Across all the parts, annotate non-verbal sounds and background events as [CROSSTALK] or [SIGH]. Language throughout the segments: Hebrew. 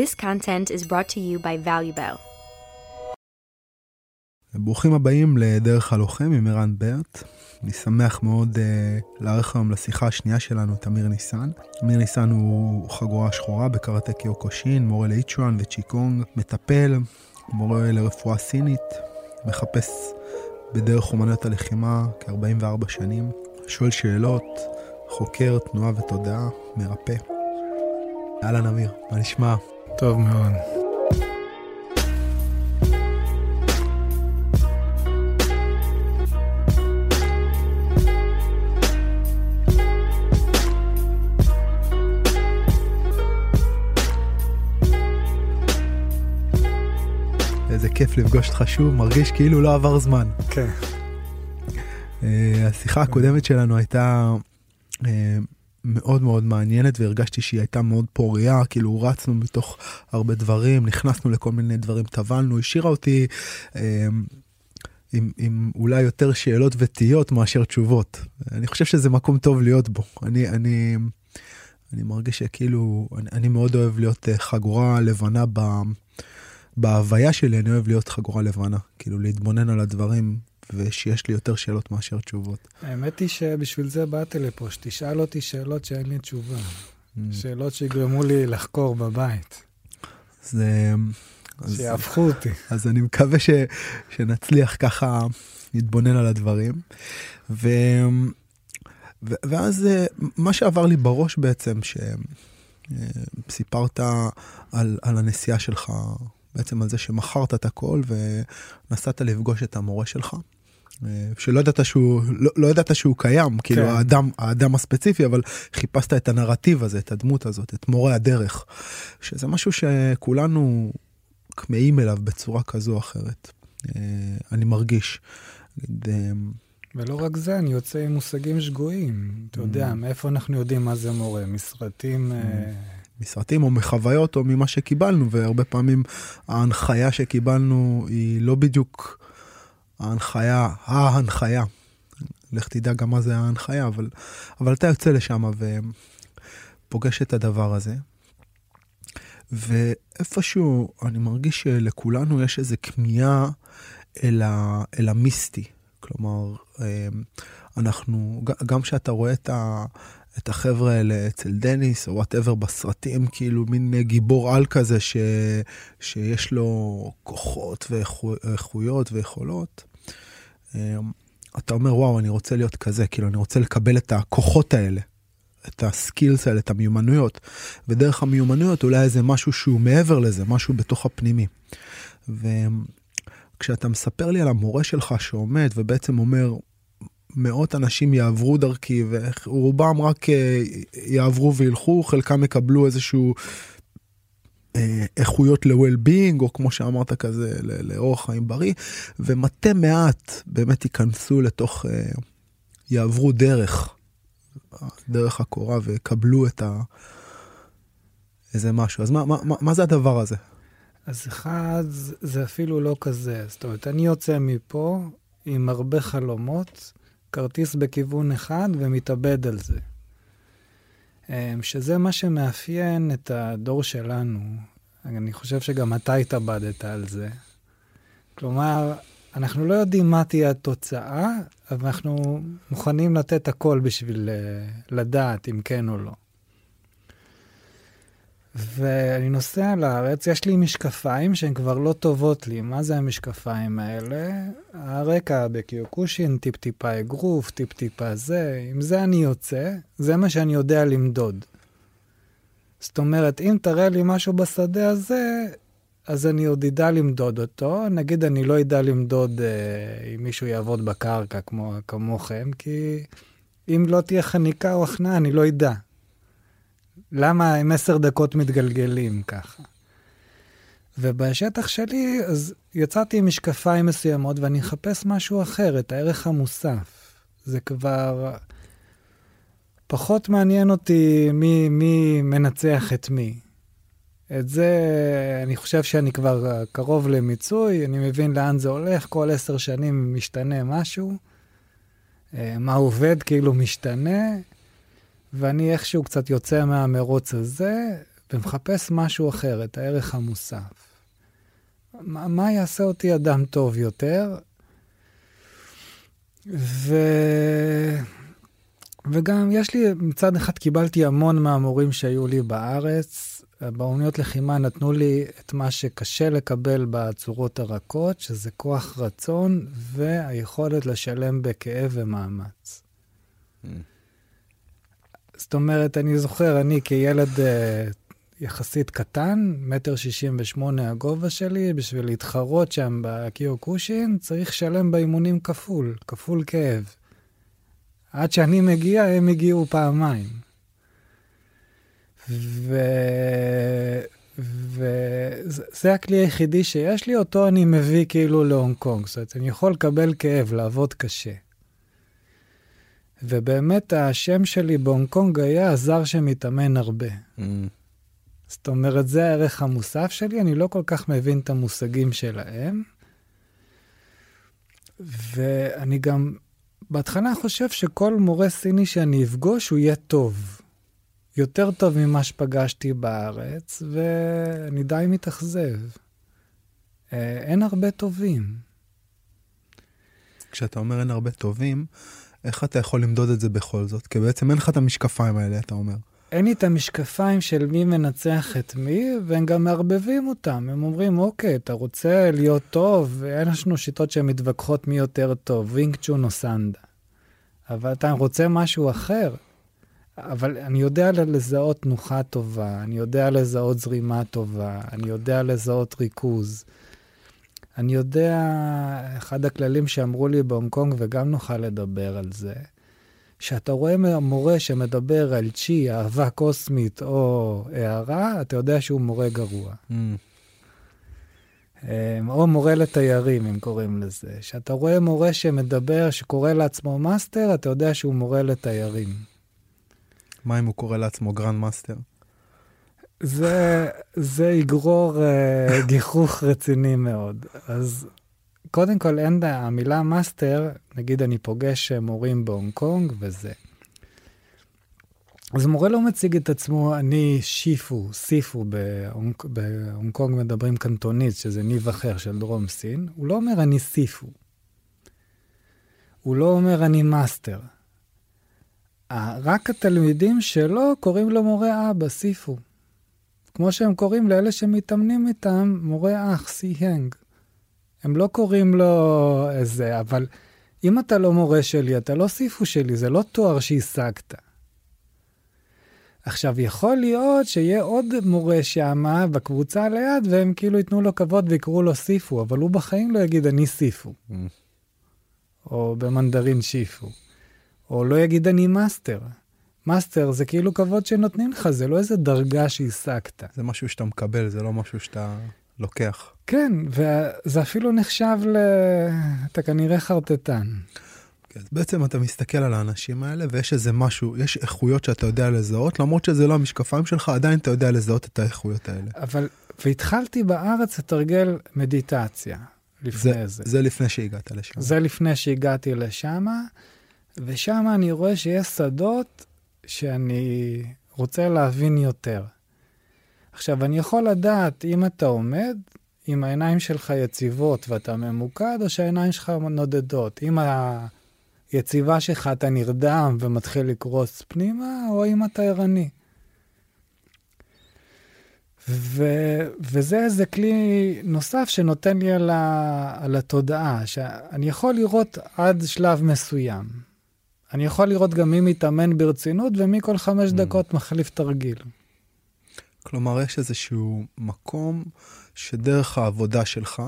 This content is brought to you by ValueBell. ברוכים הבאים לדרך הלוחם עם ערן ברט. אני שמח מאוד uh, לארח היום לשיחה השנייה שלנו את אמיר ניסן. אמיר ניסן הוא חגורה שחורה בקראטה קיוקושין, מורה לאיצ'ואן וצ'יקונג, מטפל, מורה לרפואה סינית, מחפש בדרך אומנויות הלחימה כ-44 שנים, שואל שאלות, חוקר תנועה ותודעה, מרפא. אהלן אמיר, מה נשמע? טוב מאוד. איזה כיף לפגוש אותך שוב, מרגיש כאילו לא עבר זמן. כן. אה, השיחה הקודמת שלנו הייתה אה, מאוד מאוד מעניינת והרגשתי שהיא הייתה מאוד פוריה, כאילו רצנו מתוך הרבה דברים, נכנסנו לכל מיני דברים, טבלנו, השאירה אותי אה, עם, עם אולי יותר שאלות ותהיות מאשר תשובות. אני חושב שזה מקום טוב להיות בו. אני, אני, אני מרגיש שכאילו, אני, אני מאוד אוהב להיות חגורה לבנה ב... בהוויה שלי אני אוהב להיות חגורה לבנה, כאילו להתבונן על הדברים ושיש לי יותר שאלות מאשר תשובות. האמת היא שבשביל זה באתי לפה, שתשאל אותי שאלות שאין לי תשובה. Mm. שאלות שיגרמו לי לחקור בבית. זה... שיהפכו אותי. אז אני מקווה ש, שנצליח ככה להתבונן על הדברים. ו, ו, ואז אה, מה שעבר לי בראש בעצם, שסיפרת אה, על, על הנסיעה שלך בעצם על זה שמכרת את הכל ונסעת לפגוש את המורה שלך. אה, שלא ידעת שהוא לא, לא ידעת שהוא קיים כן. כאילו האדם האדם הספציפי אבל חיפשת את הנרטיב הזה את הדמות הזאת את מורה הדרך שזה משהו שכולנו כמהים אליו בצורה כזו או אחרת אה, אני מרגיש. אה, ולא רק זה, אני יוצא עם מושגים שגויים. אתה יודע, mm. מאיפה אנחנו יודעים מה זה מורה? מסרטים... Mm. מסרטים או מחוויות או ממה שקיבלנו, והרבה פעמים ההנחיה שקיבלנו היא לא בדיוק ההנחיה, ההנחיה. לך תדע גם מה זה ההנחיה, אבל, אבל אתה יוצא לשם ופוגש את הדבר הזה. ואיפשהו אני מרגיש שלכולנו יש איזה כמיהה אל, אל המיסטי. כלומר, אה, אנחנו, גם כשאתה רואה את ה... את החבר'ה האלה אצל דניס, או whatever בסרטים, כאילו מין גיבור על כזה ש, שיש לו כוחות ואיכויות ויכולות. אמ, אתה אומר, וואו, אני רוצה להיות כזה, כאילו, אני רוצה לקבל את הכוחות האלה, את ה skills האלה, את המיומנויות. ודרך המיומנויות אולי איזה משהו שהוא מעבר לזה, משהו בתוך הפנימי. וכשאתה מספר לי על המורה שלך שעומד ובעצם אומר, מאות אנשים יעברו דרכי ורובם רק אה, יעברו וילכו, חלקם יקבלו איזשהו איכויות ל-well-being, או כמו שאמרת כזה, לאורח חיים בריא, ומתי מעט באמת ייכנסו לתוך, אה, יעברו דרך, דרך הקורה ויקבלו את ה... איזה משהו. אז מה, מה, מה, מה זה הדבר הזה? אז אחד, זה אפילו לא כזה. זאת אומרת, אני יוצא מפה עם הרבה חלומות, כרטיס בכיוון אחד ומתאבד על זה. אמ, שזה מה שמאפיין את הדור שלנו. אני חושב שגם אתה התאבדת על זה. כלומר, אנחנו לא יודעים מה תהיה התוצאה, אבל אנחנו מוכנים לתת הכל בשביל אה, לדעת אם כן או לא. ואני נוסע לארץ, יש לי משקפיים שהן כבר לא טובות לי. מה זה המשקפיים האלה? הרקע בקיוקושין, טיפ-טיפה אגרוף, טיפ-טיפה זה. עם זה אני יוצא, זה מה שאני יודע למדוד. זאת אומרת, אם תראה לי משהו בשדה הזה, אז אני עוד אדע למדוד אותו. נגיד אני לא אדע למדוד אה, אם מישהו יעבוד בקרקע כמו, כמוכם, כי אם לא תהיה חניקה או הכנעה, אני לא אדע. למה הם עשר דקות מתגלגלים ככה? ובשטח שלי, אז יצאתי עם משקפיים מסוימות ואני אחפש משהו אחר, את הערך המוסף. זה כבר פחות מעניין אותי מי, מי מנצח את מי. את זה, אני חושב שאני כבר קרוב למיצוי, אני מבין לאן זה הולך, כל עשר שנים משתנה משהו. אה, מה עובד כאילו משתנה, ואני איכשהו קצת יוצא מהמרוץ הזה, ומחפש משהו אחר, את הערך המוסף. מה, מה יעשה אותי אדם טוב יותר? ו... וגם יש לי, מצד אחד קיבלתי המון מהמורים שהיו לי בארץ. באומניות לחימה נתנו לי את מה שקשה לקבל בצורות הרכות, שזה כוח רצון והיכולת לשלם בכאב ומאמץ. Mm. זאת אומרת, אני זוכר, אני כילד uh, יחסית קטן, מטר שישים ושמונה הגובה שלי, בשביל להתחרות שם בקיוקושין, צריך לשלם באימונים כפול, כפול כאב. עד שאני מגיע, הם הגיעו פעמיים. וזה ו... הכלי היחידי שיש לי, אותו אני מביא כאילו להונג קונג. זאת אומרת, אני יכול לקבל כאב, לעבוד קשה. ובאמת השם שלי בהונג קונג היה הזר שמתאמן הרבה. Mm. זאת אומרת, זה הערך המוסף שלי, אני לא כל כך מבין את המושגים שלהם. ואני גם בהתחלה חושב שכל מורה סיני שאני אפגוש, הוא יהיה טוב. יותר טוב ממה שפגשתי בארץ, ואני די מתאכזב. אה, אין הרבה טובים. כשאתה אומר אין הרבה טובים, איך אתה יכול למדוד את זה בכל זאת? כי בעצם אין לך את המשקפיים האלה, אתה אומר. אין לי את המשקפיים של מי מנצח את מי, והם גם מערבבים אותם. הם אומרים, אוקיי, אתה רוצה להיות טוב, אין לנו שיטות שהן מתווכחות מי יותר טוב, וינג צ'ון או סנדה. אבל אתה רוצה משהו אחר. אבל אני יודע לזהות תנוחה טובה, אני יודע לזהות זרימה טובה, אני יודע לזהות ריכוז. אני יודע, אחד הכללים שאמרו לי בהונג קונג, וגם נוכל לדבר על זה, כשאתה רואה מורה שמדבר על צ'י, אהבה קוסמית או הארה, אתה יודע שהוא מורה גרוע. Mm. אמ, או מורה לתיירים, אם קוראים לזה. כשאתה רואה מורה שמדבר, שקורא לעצמו master, אתה יודע שהוא מורה לתיירים. מה אם הוא קורא לעצמו grand master? זה, זה יגרור uh, גיחוך רציני מאוד. אז קודם כל, אין, המילה master, נגיד אני פוגש מורים בהונג קונג וזה. אז מורה לא מציג את עצמו, אני שיפו, סיפו, בהונג, בהונג קונג מדברים קנטונית, שזה ניב אחר של דרום סין, הוא לא אומר אני סיפו. הוא לא אומר אני master. רק התלמידים שלו קוראים לו מורה אבא, סיפו. כמו שהם קוראים לאלה שמתאמנים איתם, מורה אח, סי-הנג. הם לא קוראים לו איזה, אבל אם אתה לא מורה שלי, אתה לא סיפו שלי, זה לא תואר שהשגת. עכשיו, יכול להיות שיהיה עוד מורה שמה בקבוצה ליד, והם כאילו ייתנו לו כבוד ויקראו לו סיפו, אבל הוא בחיים לא יגיד אני סיפו. Mm. או במנדרין שיפו. או לא יגיד אני master. master זה כאילו כבוד שנותנים לך, זה לא איזה דרגה שהשגת. זה משהו שאתה מקבל, זה לא משהו שאתה לוקח. כן, וזה אפילו נחשב ל... אתה כנראה חרטטן. כן, בעצם אתה מסתכל על האנשים האלה ויש איזה משהו, יש איכויות שאתה יודע לזהות, למרות שזה לא המשקפיים שלך, עדיין אתה יודע לזהות את האיכויות האלה. אבל, והתחלתי בארץ לתרגל מדיטציה לפני זה. זה, זה לפני שהגעת לשם. זה לפני שהגעתי לשם, ושם אני רואה שיש שדות שאני רוצה להבין יותר. עכשיו, אני יכול לדעת אם אתה עומד, אם העיניים שלך יציבות ואתה ממוקד, או שהעיניים שלך נודדות. אם היציבה שלך אתה נרדם ומתחיל לקרוס פנימה, או אם אתה ערני. ו, וזה איזה כלי נוסף שנותן לי על, ה, על התודעה, שאני יכול לראות עד שלב מסוים. אני יכול לראות גם מי מתאמן ברצינות ומי כל חמש mm. דקות מחליף תרגיל. כלומר, יש איזשהו מקום שדרך העבודה שלך,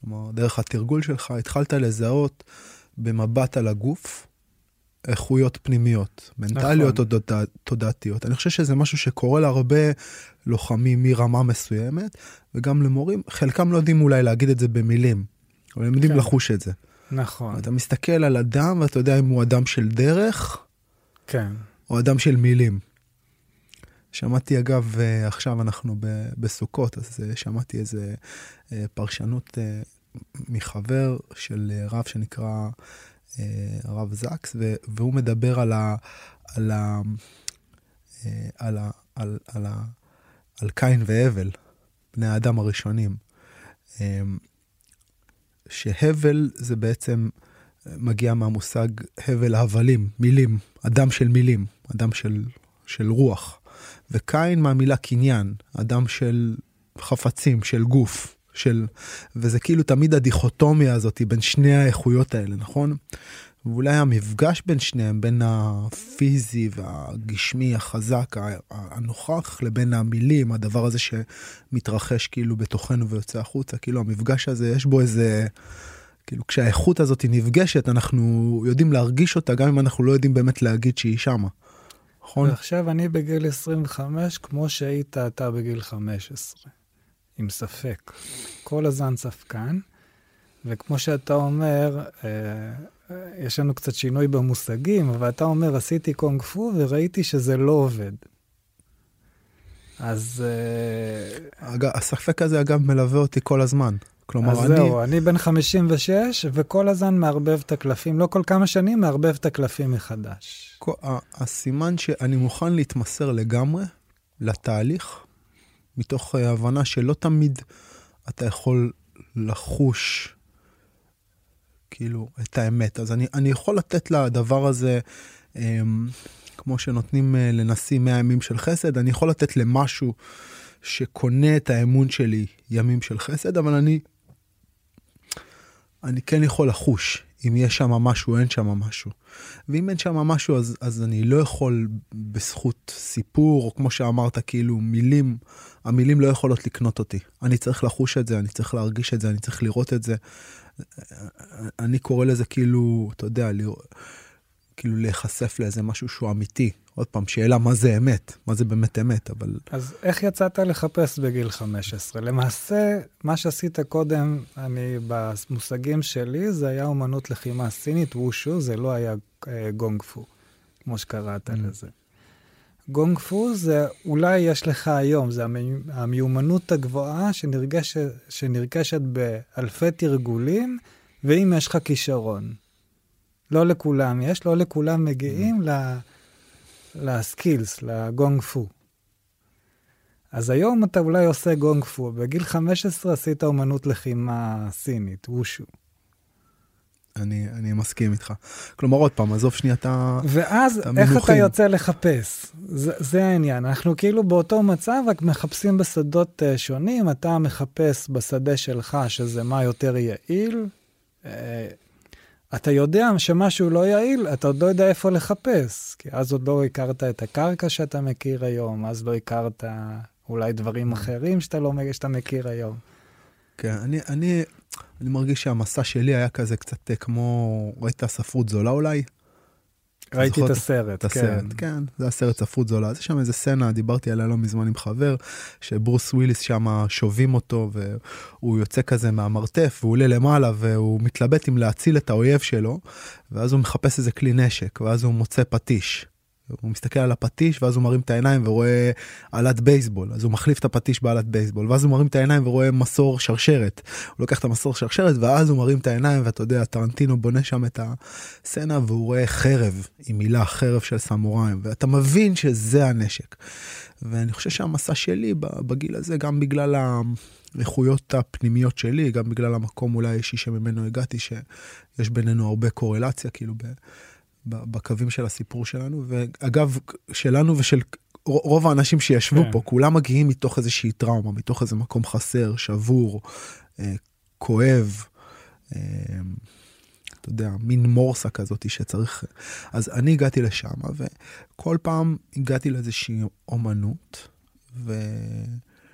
כלומר, דרך התרגול שלך, התחלת לזהות במבט על הגוף איכויות פנימיות, מנטליות נכון. או תודעתיות. אני חושב שזה משהו שקורה להרבה לוחמים מרמה מסוימת, וגם למורים, חלקם לא יודעים אולי להגיד את זה במילים, אבל הם יודעים כן. לחוש את זה. נכון. אתה מסתכל על אדם ואתה יודע אם הוא אדם של דרך, כן. או אדם של מילים. שמעתי אגב, אה, עכשיו אנחנו בסוכות, אז אה, שמעתי איזה אה, פרשנות מחבר של רב שנקרא הרב זקס, והוא מדבר על ה... על ה... על ה... על, על, ה, על קין והבל, בני האדם הראשונים. שהבל זה בעצם מגיע מהמושג הבל הבלים, מילים, אדם של מילים, אדם של, של רוח. וקין מהמילה קניין, אדם של חפצים, של גוף, של... וזה כאילו תמיד הדיכוטומיה הזאת בין שני האיכויות האלה, נכון? ואולי המפגש בין שניהם, בין הפיזי והגשמי החזק, הנוכח, לבין המילים, הדבר הזה שמתרחש כאילו בתוכנו ויוצא החוצה, כאילו המפגש הזה, יש בו איזה... כאילו כשהאיכות הזאת נפגשת, אנחנו יודעים להרגיש אותה, גם אם אנחנו לא יודעים באמת להגיד שהיא שמה. נכון? ועכשיו אני בגיל 25, כמו שהיית אתה בגיל 15, עם ספק. כל הזמן ספקן, וכמו שאתה אומר, אה, יש לנו קצת שינוי במושגים, אבל אתה אומר, עשיתי קונג פו וראיתי שזה לא עובד. אז... אה, אגב, הספק הזה, אגב, מלווה אותי כל הזמן. כלומר, אז אני... אז זהו, אני בן 56, וכל הזמן מערבב את הקלפים, לא כל כמה שנים מערבב את הקלפים מחדש. כל, הסימן שאני מוכן להתמסר לגמרי לתהליך, מתוך הבנה שלא תמיד אתה יכול לחוש כאילו, את האמת. אז אני, אני יכול לתת לדבר הזה, אמ, כמו שנותנים אה, לנשיא 100 ימים של חסד, אני יכול לתת למשהו שקונה את האמון שלי ימים של חסד, אבל אני, אני כן יכול לחוש אם יש שם משהו, אין שם משהו. ואם אין שם משהו, אז, אז אני לא יכול בזכות סיפור, או כמו שאמרת, כאילו מילים, המילים לא יכולות לקנות אותי. אני צריך לחוש את זה, אני צריך להרגיש את זה, אני צריך לראות את זה. אני קורא לזה כאילו, אתה יודע, כאילו להיחשף לאיזה משהו שהוא אמיתי. עוד פעם, שאלה מה זה אמת, מה זה באמת אמת, אבל... אז איך יצאת לחפש בגיל 15? למעשה, מה שעשית קודם, אני, במושגים שלי, זה היה אומנות לחימה סינית, וושו, זה לא היה אה, גונג פו, כמו שקראת mm. לזה. גונג פו זה אולי יש לך היום, זה המיומנות הגבוהה שנרגשת, שנרגשת באלפי תרגולים, ואם יש לך כישרון. לא לכולם יש, לא לכולם מגיעים mm. לסקילס, לגונג פו. אז היום אתה אולי עושה גונג פו, בגיל 15 עשית אומנות לחימה סינית, וושו. אני, אני מסכים איתך. כלומר, עוד פעם, עזוב שנייה את המינוחים. ואז, איך אתה יוצא לחפש? זה, זה העניין. אנחנו כאילו באותו מצב, רק מחפשים בשדות uh, שונים. אתה מחפש בשדה שלך, שזה מה יותר יעיל. Uh, אתה יודע שמשהו לא יעיל, אתה עוד לא יודע איפה לחפש. כי אז עוד לא הכרת את הקרקע שאתה מכיר היום, אז לא הכרת אולי דברים אחרים שאתה לא שאתה מכיר היום. כן, אני, אני, אני מרגיש שהמסע שלי היה כזה קצת אה, כמו, ראית ספרות זולה אולי? ראיתי את הסרט, את הסרט, כן. כן, זה הסרט ספרות זולה. אז יש שם איזה סצנה, דיברתי עליה לא מזמן עם חבר, שברוס וויליס שם שובים אותו, והוא יוצא כזה מהמרתף, והוא עולה למעלה, והוא מתלבט אם להציל את האויב שלו, ואז הוא מחפש איזה כלי נשק, ואז הוא מוצא פטיש. הוא מסתכל על הפטיש ואז הוא מרים את העיניים ורואה עלת בייסבול אז הוא מחליף את הפטיש בעלת בייסבול ואז הוא מרים את העיניים ורואה מסור שרשרת הוא לוקח את המסור שרשרת ואז הוא מרים את העיניים ואתה יודע טרנטינו בונה שם את הסצנה והוא רואה חרב עם מילה חרב של סמוראים ואתה מבין שזה הנשק. ואני חושב שהמסע שלי בגיל הזה גם בגלל האיכויות הפנימיות שלי גם בגלל המקום אולי האישי שממנו הגעתי שיש בינינו הרבה קורלציה כאילו. ב... בקווים של הסיפור שלנו, ואגב, שלנו ושל רוב האנשים שישבו כן. פה, כולם מגיעים מתוך איזושהי טראומה, מתוך איזה מקום חסר, שבור, אה, כואב, אה, אתה יודע, מין מורסה כזאת שצריך... אז אני הגעתי לשם, וכל פעם הגעתי לאיזושהי אומנות, ו...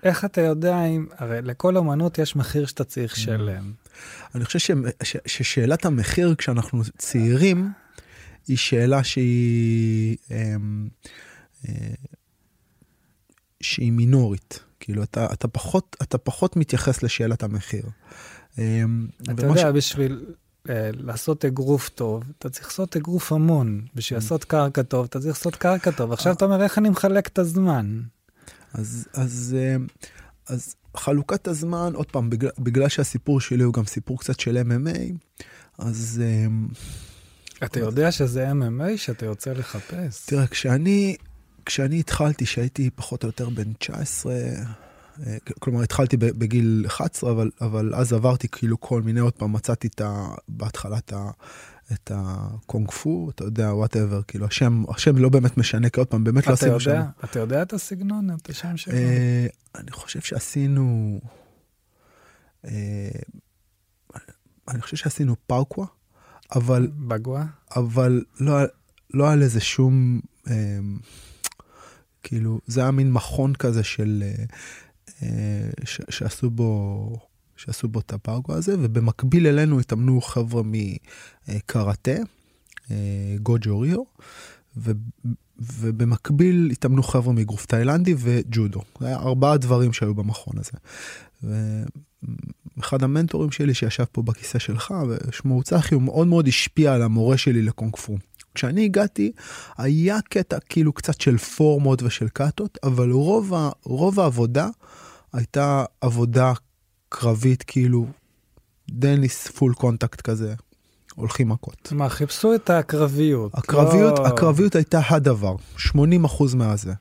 איך אתה יודע אם, הרי לכל אומנות יש מחיר שאתה צריך mm. לשלם. אני חושב ש, ש, ששאלת המחיר כשאנחנו צעירים, היא שאלה שהיא, אמ, אה, שהיא מינורית. כאילו, אתה, אתה, פחות, אתה פחות מתייחס לשאלת המחיר. אמ, אתה יודע, ש... בשביל uh, לעשות אגרוף טוב, אתה צריך לעשות אגרוף המון. בשביל mm. לעשות קרקע טוב, אתה צריך לעשות קרקע טוב. עכשיו אתה אומר, איך אני מחלק את הזמן? אז, אז, אמ, אז חלוקת הזמן, עוד פעם, בגלל, בגלל שהסיפור שלי הוא גם סיפור קצת של MMA, אז... אתה יודע שזה MMA שאתה יוצא לחפש? תראה, כשאני, כשאני התחלתי, שהייתי פחות או יותר בן 19, אה, כלומר התחלתי בגיל 11, אבל, אבל אז עברתי כאילו כל מיני, עוד פעם מצאתי את ה... בהתחלה את ה... את הקונג פו, אתה יודע, whatever, כאילו השם, השם לא באמת משנה, כי עוד פעם, באמת לא עשינו שם. אתה יודע את הסגנון, את השם שלו? אה, אני חושב שעשינו, אה, אני חושב שעשינו פאוקווה, אבל... בגווה? אבל לא, לא על איזה שום, אה, כאילו, זה היה מין מכון כזה של, אה, אה, ש, שעשו בו, שעשו בו את הפאוגו הזה, ובמקביל אלינו התאמנו חבר'ה מקראטה, אה, גוג'ו ריו, ו, ובמקביל התאמנו חבר'ה מגרוף תאילנדי וג'ודו. זה היה ארבעה דברים שהיו במכון הזה. ואחד המנטורים שלי שישב פה בכיסא שלך, ושמו צחי, הוא מאוד מאוד השפיע על המורה שלי לקונג פו. כשאני הגעתי, היה קטע כאילו קצת של פורמות ושל קאטות, אבל רוב, ה, רוב העבודה הייתה עבודה קרבית, כאילו דניס full contact כזה, הולכים מכות. מה, חיפשו את הקרביות. הקרביות, לא... הקרביות הייתה הדבר, 80 אחוז מהזה.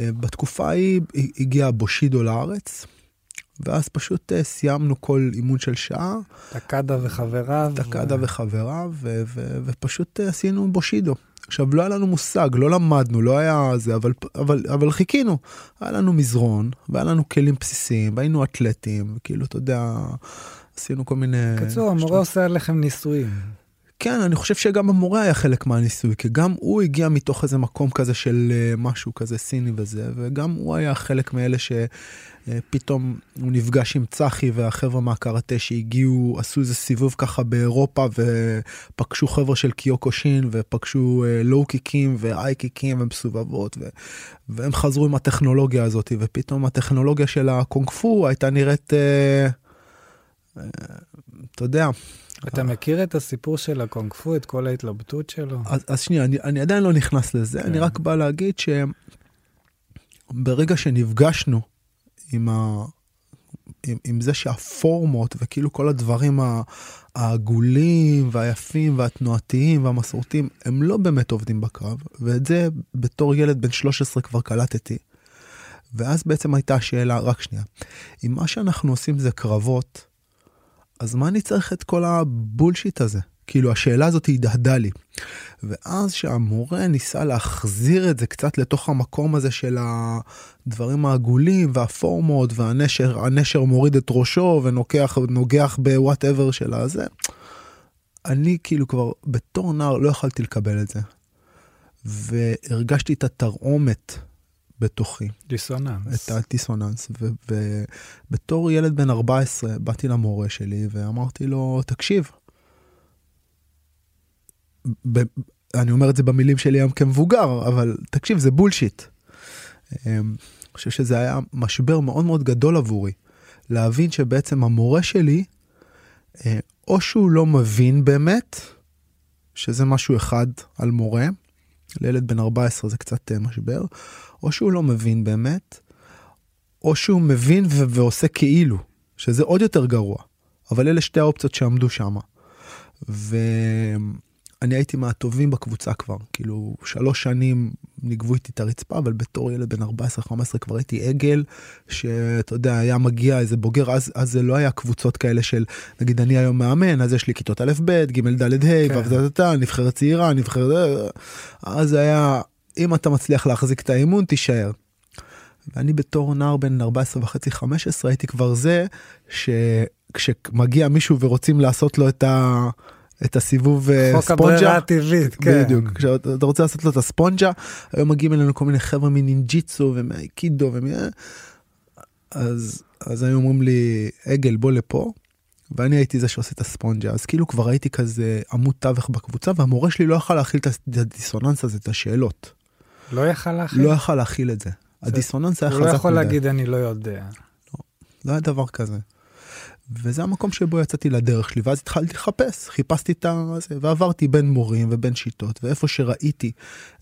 אה, בתקופה ההיא הגיע בושידו לארץ, ואז פשוט אה, סיימנו כל אימון של שעה. טקדה וחבריו. טקדה ו... וחבריו, ו- ו- ופשוט אה, עשינו בושידו. עכשיו, לא היה לנו מושג, לא למדנו, לא היה זה, אבל, אבל, אבל חיכינו. היה לנו מזרון, והיה לנו כלים בסיסיים, והיינו אתלטים, כאילו, אתה יודע, עשינו כל מיני... קצור, המורה עושה עליכם ניסויים. כן, אני חושב שגם המורה היה חלק מהניסוי, כי גם הוא הגיע מתוך איזה מקום כזה של uh, משהו כזה סיני וזה, וגם הוא היה חלק מאלה שפתאום uh, הוא נפגש עם צחי והחבר'ה מהקראטה שהגיעו, עשו איזה סיבוב ככה באירופה ופגשו חבר'ה של קיוקו שין ופגשו לואו uh, קיקים ואיי קיקים ומסובבות, ו... והם חזרו עם הטכנולוגיה הזאת, ופתאום הטכנולוגיה של הקונג פו הייתה נראית, uh, uh, אתה יודע, אתה מכיר את הסיפור של הקונג פו, את כל ההתלבטות שלו? אז, אז שנייה, אני, אני עדיין לא נכנס לזה, כן. אני רק בא להגיד שברגע שנפגשנו עם, ה, עם, עם זה שהפורמות וכאילו כל הדברים העגולים והיפים והתנועתיים והמסורתיים, הם לא באמת עובדים בקרב, ואת זה בתור ילד בן 13 כבר קלטתי. ואז בעצם הייתה השאלה, רק שנייה, אם מה שאנחנו עושים זה קרבות, אז מה אני צריך את כל הבולשיט הזה? כאילו השאלה הזאת הדהדה לי. ואז שהמורה ניסה להחזיר את זה קצת לתוך המקום הזה של הדברים העגולים והפורמות והנשר, הנשר מוריד את ראשו ונוגח נוגח בוואטאבר של הזה. אני כאילו כבר בתור נער לא יכלתי לקבל את זה. והרגשתי את התרעומת בתוכי. דיסוננס. את הדיסוננס. ובתור ילד בן 14 באתי למורה שלי ואמרתי לו, תקשיב, ב- אני אומר את זה במילים שלי היום כמבוגר, אבל תקשיב, זה בולשיט. אמ, אני חושב שזה היה משבר מאוד מאוד גדול עבורי. להבין שבעצם המורה שלי, אה, או שהוא לא מבין באמת, שזה משהו אחד על מורה, לילד בן 14 זה קצת אה, משבר, או שהוא לא מבין באמת, או שהוא מבין ו- ועושה כאילו, שזה עוד יותר גרוע. אבל אלה שתי האופציות שעמדו שם. ואני הייתי מהטובים בקבוצה כבר, כאילו שלוש שנים ניגבו איתי את הרצפה, אבל בתור ילד בן 14-15 כבר הייתי עגל, שאתה יודע, היה מגיע איזה בוגר, אז, אז זה לא היה קבוצות כאלה של, נגיד אני היום מאמן, אז יש לי כיתות א', ב', ג', ד', ה', ו', נבחרת צעירה, נבחרת... אז היה אם אתה מצליח להחזיק את האימון, תישאר. ואני בתור נער בן 14 וחצי 15 הייתי כבר זה שכשמגיע מישהו ורוצים לעשות לו את ה... את הסיבוב אה, ספונג'ה. חוק הברירה הטבעית, כן. בדיוק. כשאתה רוצה לעשות לו את הספונג'ה, היום מגיעים אלינו כל מיני חבר'ה מנינג'יצו ומאיקידו ומ... אז, אז היו אומרים לי, עגל בוא לפה, ואני הייתי זה שעושה את הספונג'ה, אז כאילו כבר הייתי כזה עמוד תווך בקבוצה, והמורה שלי לא יכל להכיל את הדיסוננס הזה, את השאלות. לא יכל להכיל? לא יכל להכיל את זה. הדיסוננס היה חזק מדי. הוא לא יכול להגיד אני לא יודע. לא, לא היה דבר כזה. וזה המקום שבו יצאתי לדרך שלי, ואז התחלתי לחפש, חיפשתי את זה, ועברתי בין מורים ובין שיטות, ואיפה שראיתי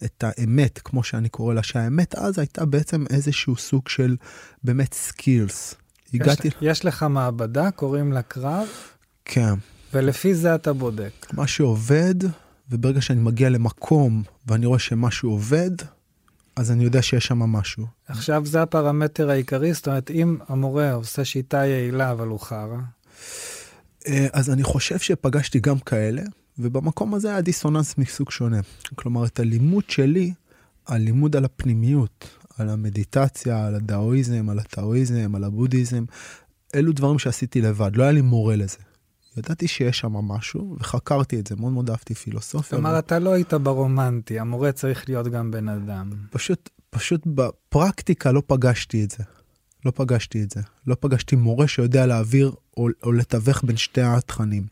את האמת, כמו שאני קורא לה, שהאמת אז הייתה בעצם איזשהו סוג של באמת skills. הגעתי... יש, יש לך מעבדה, קוראים לה קרב. כן. ולפי זה אתה בודק. מה שעובד, וברגע שאני מגיע למקום ואני רואה שמשהו עובד, אז אני יודע שיש שם משהו. עכשיו זה הפרמטר העיקרי, זאת אומרת, אם המורה עושה שיטה יעילה אבל הוא חרא, אה, אז אני חושב שפגשתי גם כאלה, ובמקום הזה היה דיסוננס מסוג שונה. כלומר, את הלימוד שלי, הלימוד על הפנימיות, על המדיטציה, על הדאואיזם, על הטאואיזם, על הבודהיזם, אלו דברים שעשיתי לבד, לא היה לי מורה לזה. ידעתי שיש שם משהו, וחקרתי את זה, מאוד מאוד אהבתי פילוסופיה. כלומר, אתה לא היית ברומנטי, המורה צריך להיות גם בן אדם. פשוט, פשוט בפרקטיקה לא פגשתי את זה. לא פגשתי את זה. לא פגשתי מורה שיודע להעביר או, או לתווך בין שתי התכנים.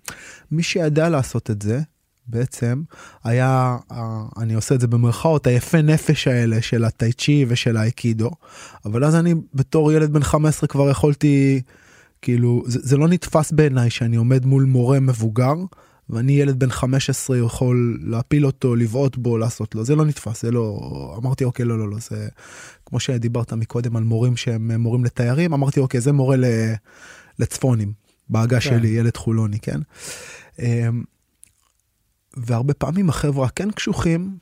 מי שידע לעשות את זה, בעצם היה, אני עושה את זה במרכאות, היפה נפש האלה של הטאי צ'י ושל האיקידו, אבל אז אני בתור ילד בן 15 כבר יכולתי, כאילו, זה, זה לא נתפס בעיניי שאני עומד מול מורה מבוגר, ואני ילד בן 15 יכול להפיל אותו, לבעוט בו, לעשות לו, זה לא נתפס, זה לא, אמרתי אוקיי, לא, לא, לא, זה כמו שדיברת מקודם על מורים שהם מורים לתיירים, אמרתי אוקיי, זה מורה לצפונים, בעגה כן. שלי, ילד חולוני, כן? אמ, והרבה פעמים החבר'ה כן קשוחים,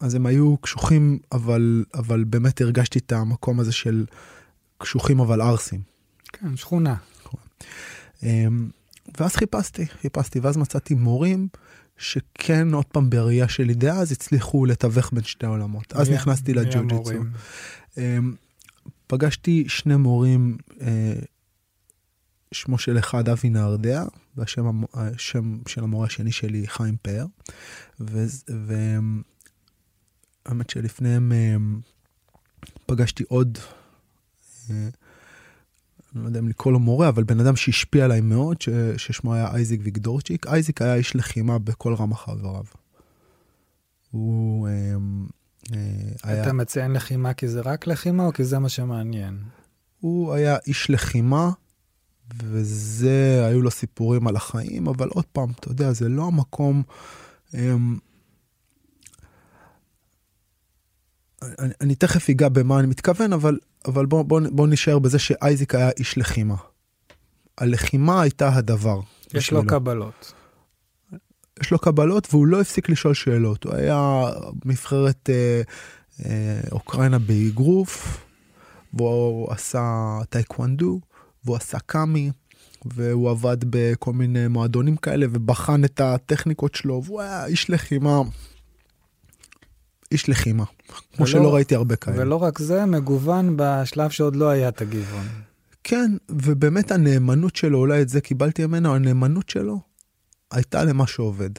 אז הם היו קשוחים, אבל, אבל באמת הרגשתי את המקום הזה של קשוחים אבל ערסים. כן, שכונה. אמ, ואז חיפשתי, חיפשתי, ואז מצאתי מורים שכן, עוד פעם, בראייה שלי דאז, הצליחו לתווך בין שתי העולמות. אז נכנסתי לג'ו-ג'יצו. אמ, פגשתי שני מורים, אה, שמו של אחד אבי נהרדע, והשם של המורה השני שלי חיים פאר. והאמת שלפניהם אמ, פגשתי עוד אה, אני לא יודע אם לקרוא לו מורה, אבל בן אדם שהשפיע עליי מאוד, ש, ששמו היה אייזיק ויגדורצ'יק. אייזיק היה איש לחימה בכל רמ"ח חבריו. הוא אה, אה, היה... אתה מציין לחימה כי זה רק לחימה, או כי זה מה שמעניין? הוא היה איש לחימה, וזה, היו לו סיפורים על החיים, אבל עוד פעם, אתה יודע, זה לא המקום... אה, אני, אני תכף אגע במה אני מתכוון, אבל אבל בוא, בוא, בוא נשאר בזה שאייזיק היה איש לחימה. הלחימה הייתה הדבר. יש. לו קבלות. יש לו קבלות והוא לא הפסיק לשאול שאלות. הוא היה מנבחרת אה, אה, אוקראינה באגרוף, והוא עשה טייקוונדו, והוא עשה קאמי, והוא עבד בכל מיני מועדונים כאלה ובחן את הטכניקות שלו, והוא היה איש לחימה איש לחימה, כמו ולא, שלא ראיתי הרבה כאלה. ולא רק זה, מגוון בשלב שעוד לא היה את הגיוון. כן, ובאמת הנאמנות שלו, אולי את זה קיבלתי ממנו, הנאמנות שלו הייתה למה שעובד.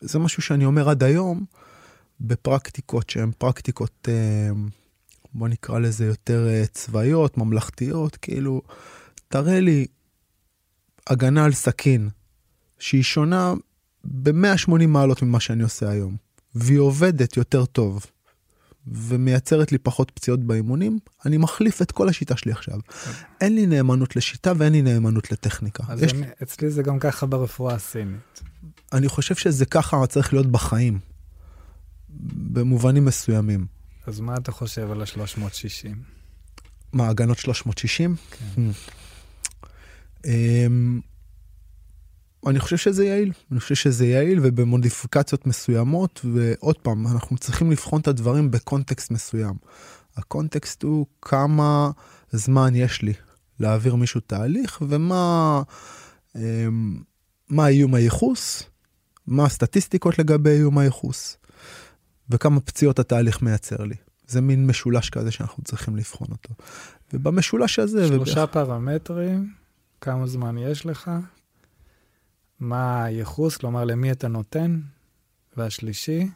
זה משהו שאני אומר עד היום, בפרקטיקות שהן פרקטיקות, אה, בוא נקרא לזה יותר אה, צבאיות, ממלכתיות, כאילו, תראה לי הגנה על סכין, שהיא שונה ב-180 מעלות ממה שאני עושה היום. והיא עובדת יותר טוב ומייצרת לי פחות פציעות באימונים, אני מחליף את כל השיטה שלי עכשיו. אין לי נאמנות לשיטה ואין לי נאמנות לטכניקה. אז אני, אצלי זה גם ככה ברפואה הסינית. אני חושב שזה ככה צריך להיות בחיים, במובנים מסוימים. אז מה אתה חושב על ה-360? מה, הגנות 360? כן. אני חושב שזה יעיל, אני חושב שזה יעיל ובמודיפיקציות מסוימות, ועוד פעם, אנחנו צריכים לבחון את הדברים בקונטקסט מסוים. הקונטקסט הוא כמה זמן יש לי להעביר מישהו תהליך, ומה אמ, מה איום הייחוס, מה הסטטיסטיקות לגבי איום הייחוס, וכמה פציעות התהליך מייצר לי. זה מין משולש כזה שאנחנו צריכים לבחון אותו. ובמשולש הזה... שלושה ובח... פרמטרים, כמה זמן יש לך, מה הייחוס, כלומר למי אתה נותן, והשלישי?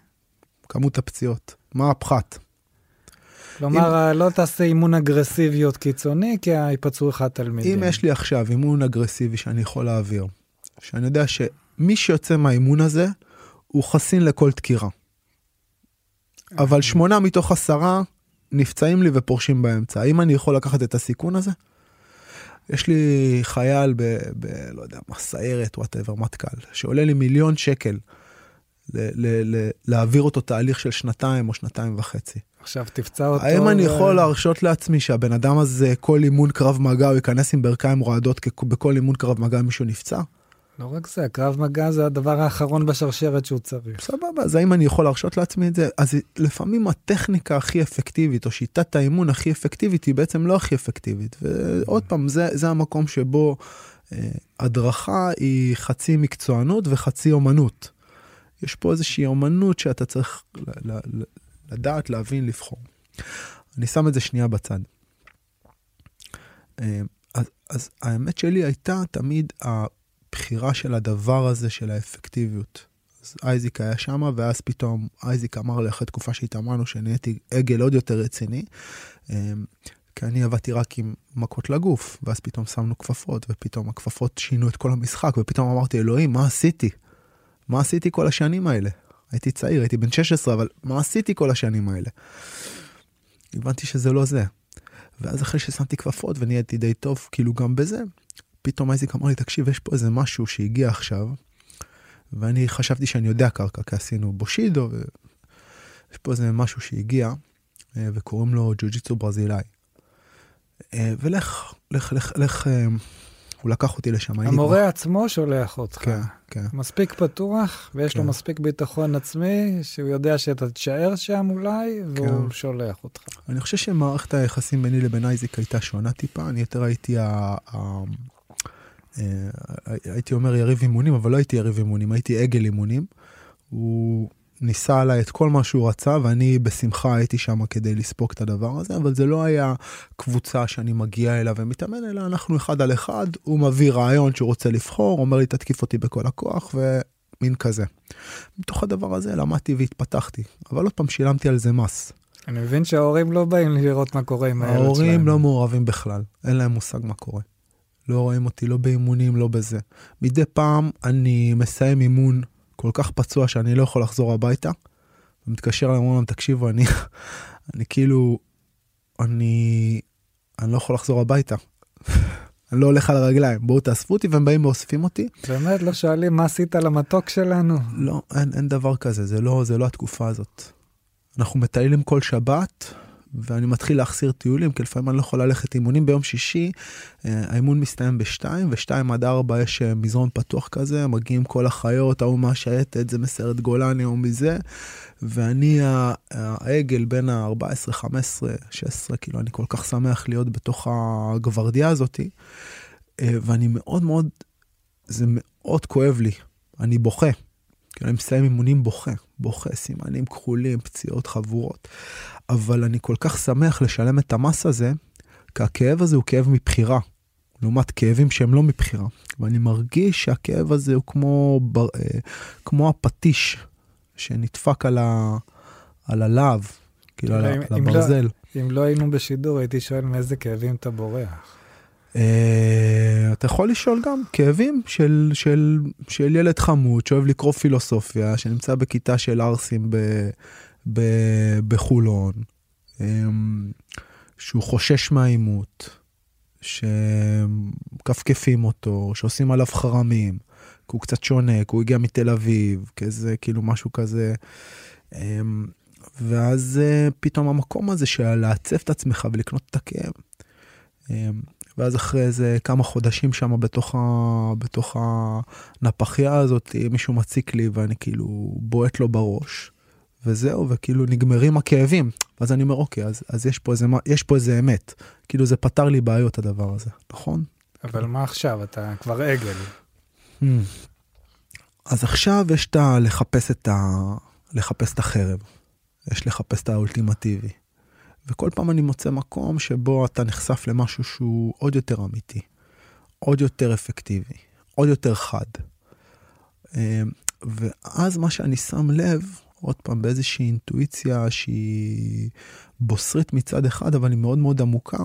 כמות הפציעות, מה הפחת. כלומר, אם... לא תעשה אימון אגרסיביות קיצוני, כי ייפצעו לך תלמידים. אם יש לי עכשיו אימון אגרסיבי שאני יכול להעביר, שאני יודע שמי שיוצא מהאימון הזה, הוא חסין לכל דקירה. אבל שמונה מתוך עשרה נפצעים לי ופורשים באמצע. האם אני יכול לקחת את הסיכון הזה? יש לי חייל ב... ב לא יודע מה, סיירת, whatever, מטכ"ל, שעולה לי מיליון שקל ל, ל, ל, להעביר אותו תהליך של שנתיים או שנתיים וחצי. עכשיו תפצע אותו. האם אני יכול להרשות לעצמי שהבן אדם הזה, כל אימון קרב מגע, הוא ייכנס עם ברכיים רועדות, בכל אימון קרב מגע מישהו נפצע? לא רק זה, קרב מגע זה הדבר האחרון בשרשרת שהוא צריך. סבבה, אז האם אני יכול להרשות לעצמי את זה? אז לפעמים הטכניקה הכי אפקטיבית, או שיטת האימון הכי אפקטיבית, היא בעצם לא הכי אפקטיבית. ועוד פעם, זה, זה המקום שבו אה, הדרכה היא חצי מקצוענות וחצי אומנות. יש פה איזושהי אומנות שאתה צריך לדעת, להבין, לבחור. אני שם את זה שנייה בצד. אה, אז, אז האמת שלי הייתה תמיד הבחירה של הדבר הזה, של האפקטיביות. אז אייזיק היה שם, ואז פתאום אייזיק אמר לי אחרי תקופה שהתאמרנו שנהייתי עגל עוד יותר רציני. אה, כי אני עבדתי רק עם מכות לגוף, ואז פתאום שמנו כפפות, ופתאום הכפפות שינו את כל המשחק, ופתאום אמרתי, אלוהים, מה עשיתי? מה עשיתי כל השנים האלה? הייתי צעיר, הייתי בן 16, אבל מה עשיתי כל השנים האלה? הבנתי שזה לא זה. ואז אחרי ששמתי כפפות ונהייתי די טוב, כאילו גם בזה, פתאום אייזיק אמר לי, תקשיב, יש פה איזה משהו שהגיע עכשיו, ואני חשבתי שאני יודע קרקע, כי עשינו בושידו, ויש פה איזה משהו שהגיע, אה, וקוראים לו ג'ו-ג'יצו ברזילאי. אה, ולך, לך, לך, לך, אה, הוא לקח אותי לשם. המורה כבר... עצמו שולח אותך. כן, כן. מספיק פתוח, ויש כן. לו מספיק ביטחון עצמי, שהוא יודע שאתה תישאר שם אולי, והוא כן. שולח אותך. אני חושב שמערכת היחסים ביני לבין אייזיק הייתה שונה טיפה, אני יותר הייתי ה... ה... אה, הייתי אומר יריב אימונים, אבל לא הייתי יריב אימונים, הייתי עגל אימונים. הוא ניסה עליי את כל מה שהוא רצה, ואני בשמחה הייתי שם כדי לספוג את הדבר הזה, אבל זה לא היה קבוצה שאני מגיע אליה ומתאמן, אלא אנחנו אחד על אחד, הוא מביא רעיון שהוא רוצה לבחור, אומר לי תתקיף אותי בכל הכוח, ומין כזה. מתוך הדבר הזה למדתי והתפתחתי, אבל עוד פעם שילמתי על זה מס. אני מבין שההורים לא באים לראות מה קורה עם הילד שלהם. ההורים לא מעורבים בכלל, אין להם מושג מה קורה. לא רואים אותי לא באימונים, לא בזה. מדי פעם אני מסיים אימון כל כך פצוע שאני לא יכול לחזור הביתה. ומתקשר אליהם, אומרים להם, תקשיבו, אני, [LAUGHS] אני כאילו, אני, אני לא יכול לחזור הביתה. [LAUGHS] אני לא הולך על הרגליים, בואו תאספו אותי, והם באים ואוספים אותי. באמת, לא שואלים מה עשית למתוק שלנו? לא, אין, אין דבר כזה, זה לא, זה לא התקופה הזאת. אנחנו מטיילים כל שבת, ואני מתחיל להחסיר טיולים, כי לפעמים אני לא יכול ללכת אימונים. ביום שישי, אה, האימון מסתיים בשתיים, ושתיים עד ארבע יש אה, מזרון פתוח כזה, מגיעים כל החיות, ההוא מהשייטת, זה מסרט גולני או מזה, ואני העגל בין ה-14, 15, 16, כאילו אני כל כך שמח להיות בתוך הגוורדיה הזאתי, אה, ואני מאוד מאוד, זה מאוד כואב לי, אני בוכה. כי אני מסיים אימונים בוכה, בוכה, סימנים כחולים, פציעות חבורות. אבל אני כל כך שמח לשלם את המס הזה, כי הכאב הזה הוא כאב מבחירה, לעומת כאבים שהם לא מבחירה. ואני מרגיש שהכאב הזה הוא כמו, בר, אה, כמו הפטיש שנדפק על, ה, על הלהב, כאילו על, על לא- הברזל. לא, אם לא היינו בשידור, הייתי שואל מאיזה כאבים אתה בורח. Uh, אתה יכול לשאול גם כאבים של, של, של ילד חמוד שאוהב לקרוא פילוסופיה, שנמצא בכיתה של ערסים ב, בחולון, um, שהוא חושש מהעימות, שמכפכפים אותו, שעושים עליו חרמים, כי הוא קצת שונה, כי הוא הגיע מתל אביב, כזה, כאילו משהו כזה. Um, ואז uh, פתאום המקום הזה של לעצב את עצמך ולקנות את הכאב. Um, ואז אחרי איזה כמה חודשים שם בתוך, ה... בתוך הנפחייה הזאת, מישהו מציק לי ואני כאילו בועט לו בראש, וזהו, וכאילו נגמרים הכאבים. ואז אני אומר, אוקיי, אז, אז יש, פה איזה, יש פה איזה אמת. כאילו זה פתר לי בעיות הדבר הזה, נכון? אבל מה עכשיו? אתה כבר עגל. Hmm. אז עכשיו יש את ה... לחפש את ה... לחפש את החרב. יש לחפש את האולטימטיבי. וכל פעם אני מוצא מקום שבו אתה נחשף למשהו שהוא עוד יותר אמיתי, עוד יותר אפקטיבי, עוד יותר חד. אמ, ואז מה שאני שם לב, עוד פעם באיזושהי אינטואיציה שהיא בוסרית מצד אחד, אבל היא מאוד מאוד עמוקה,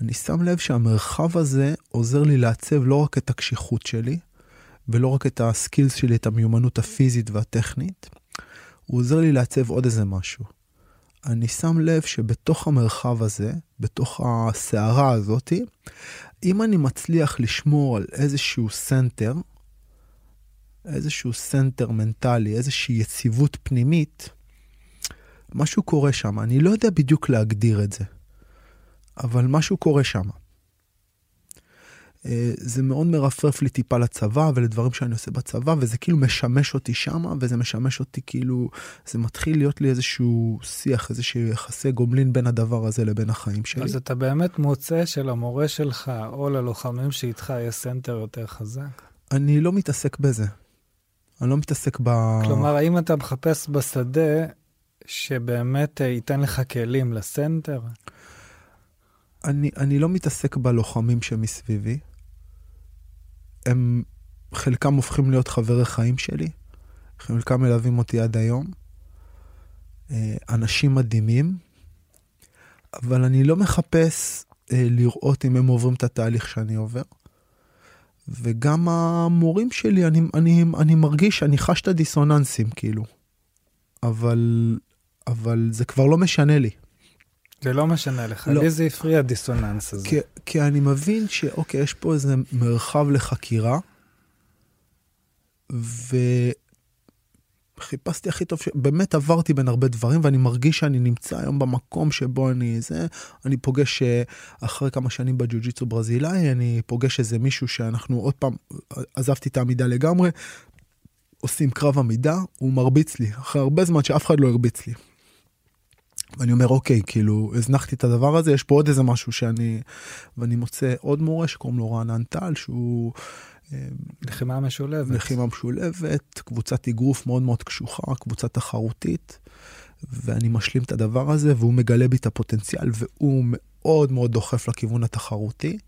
אני שם לב שהמרחב הזה עוזר לי לעצב לא רק את הקשיחות שלי, ולא רק את הסקילס שלי, את המיומנות הפיזית והטכנית, הוא עוזר לי לעצב עוד איזה משהו. אני שם לב שבתוך המרחב הזה, בתוך הסערה הזאתי, אם אני מצליח לשמור על איזשהו center, איזשהו center מנטלי, איזושהי יציבות פנימית, משהו קורה שם. אני לא יודע בדיוק להגדיר את זה, אבל משהו קורה שם. אה, זה מאוד מרפרף לי טיפה לצבא ולדברים שאני עושה בצבא, וזה כאילו משמש אותי שמה, וזה משמש אותי כאילו, זה מתחיל להיות לי איזשהו שיח, איזשהו יחסי גומלין בין הדבר הזה לבין החיים שלי. אז אתה באמת מוצא שלמורה שלך או ללוחמים שאיתך יהיה center יותר חזק? אני לא מתעסק בזה. אני לא מתעסק ב... כלומר, האם אתה מחפש בשדה שבאמת אה, ייתן לך כלים ל center? אני, אני לא מתעסק בלוחמים שמסביבי. הם, חלקם הופכים להיות חברי חיים שלי, חלקם מלווים אותי עד היום. אה, אנשים מדהימים, אבל אני לא מחפש אה, לראות אם הם עוברים את התהליך שאני עובר. וגם המורים שלי, אני, אני, אני מרגיש, אני חש את הדיסוננסים, כאילו. אבל, אבל זה כבר לא משנה לי. זה לא משנה לך, לא. לי זה הפריע הדיסוננס הזה. כי, כי אני מבין שאוקיי, יש פה איזה מרחב לחקירה, וחיפשתי הכי טוב, ש... באמת עברתי בין הרבה דברים, ואני מרגיש שאני נמצא היום במקום שבו אני זה, אני פוגש אה, אחרי כמה שנים בג'ו-ג'יצו ברזילאי, אני פוגש איזה מישהו שאנחנו עוד פעם, עזבתי את העמידה לגמרי, עושים קרב עמידה, הוא מרביץ לי, אחרי הרבה זמן שאף אחד לא הרביץ לי. ואני אומר אוקיי כאילו הזנחתי את הדבר הזה יש פה עוד איזה משהו שאני ואני מוצא עוד מורה שקוראים לו רענן טל שהוא. אה, לחימה משולבת. לחימה משולבת, קבוצת אגרוף מאוד מאוד קשוחה, קבוצה תחרותית, ואני משלים את הדבר הזה, והוא מגלה בי את הפוטנציאל, והוא מאוד מאוד דוחף לכיוון התחרותי,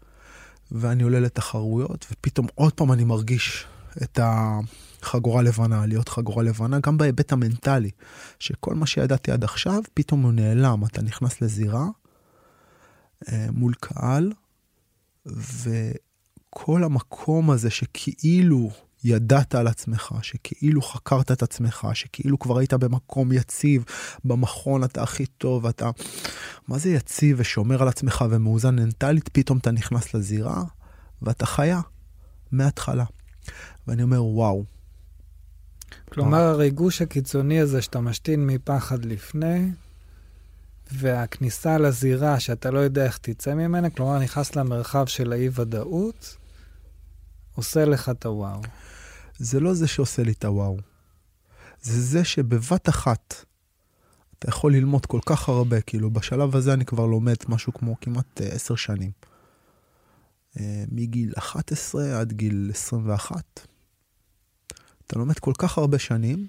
ואני עולה לתחרויות, ופתאום עוד פעם אני מרגיש את החגורה לבנה, להיות חגורה לבנה, גם בהיבט המנטלי, שכל מה שידעתי עד עכשיו, פתאום הוא נעלם. אתה נכנס לזירה אה, מול קהל, וכל המקום הזה שכאילו ידעת על עצמך, שכאילו חקרת את עצמך, שכאילו כבר היית במקום יציב, במכון אתה הכי טוב, אתה... מה זה יציב ושומר על עצמך ומאוזן מנטלית, פתאום אתה נכנס לזירה ואתה חיה מההתחלה. ואני אומר, וואו. כלומר, וואו. הריגוש הקיצוני הזה שאתה משתין מפחד לפני, והכניסה לזירה שאתה לא יודע איך תצא ממנה, כלומר, נכנס למרחב של האי-ודאות, עושה לך את הוואו. זה לא זה שעושה לי את הוואו. זה זה שבבת אחת אתה יכול ללמוד כל כך הרבה, כאילו בשלב הזה אני כבר לומד משהו כמו כמעט אה, עשר שנים. אה, מגיל 11 עד גיל 21. אתה לומד כל כך הרבה שנים,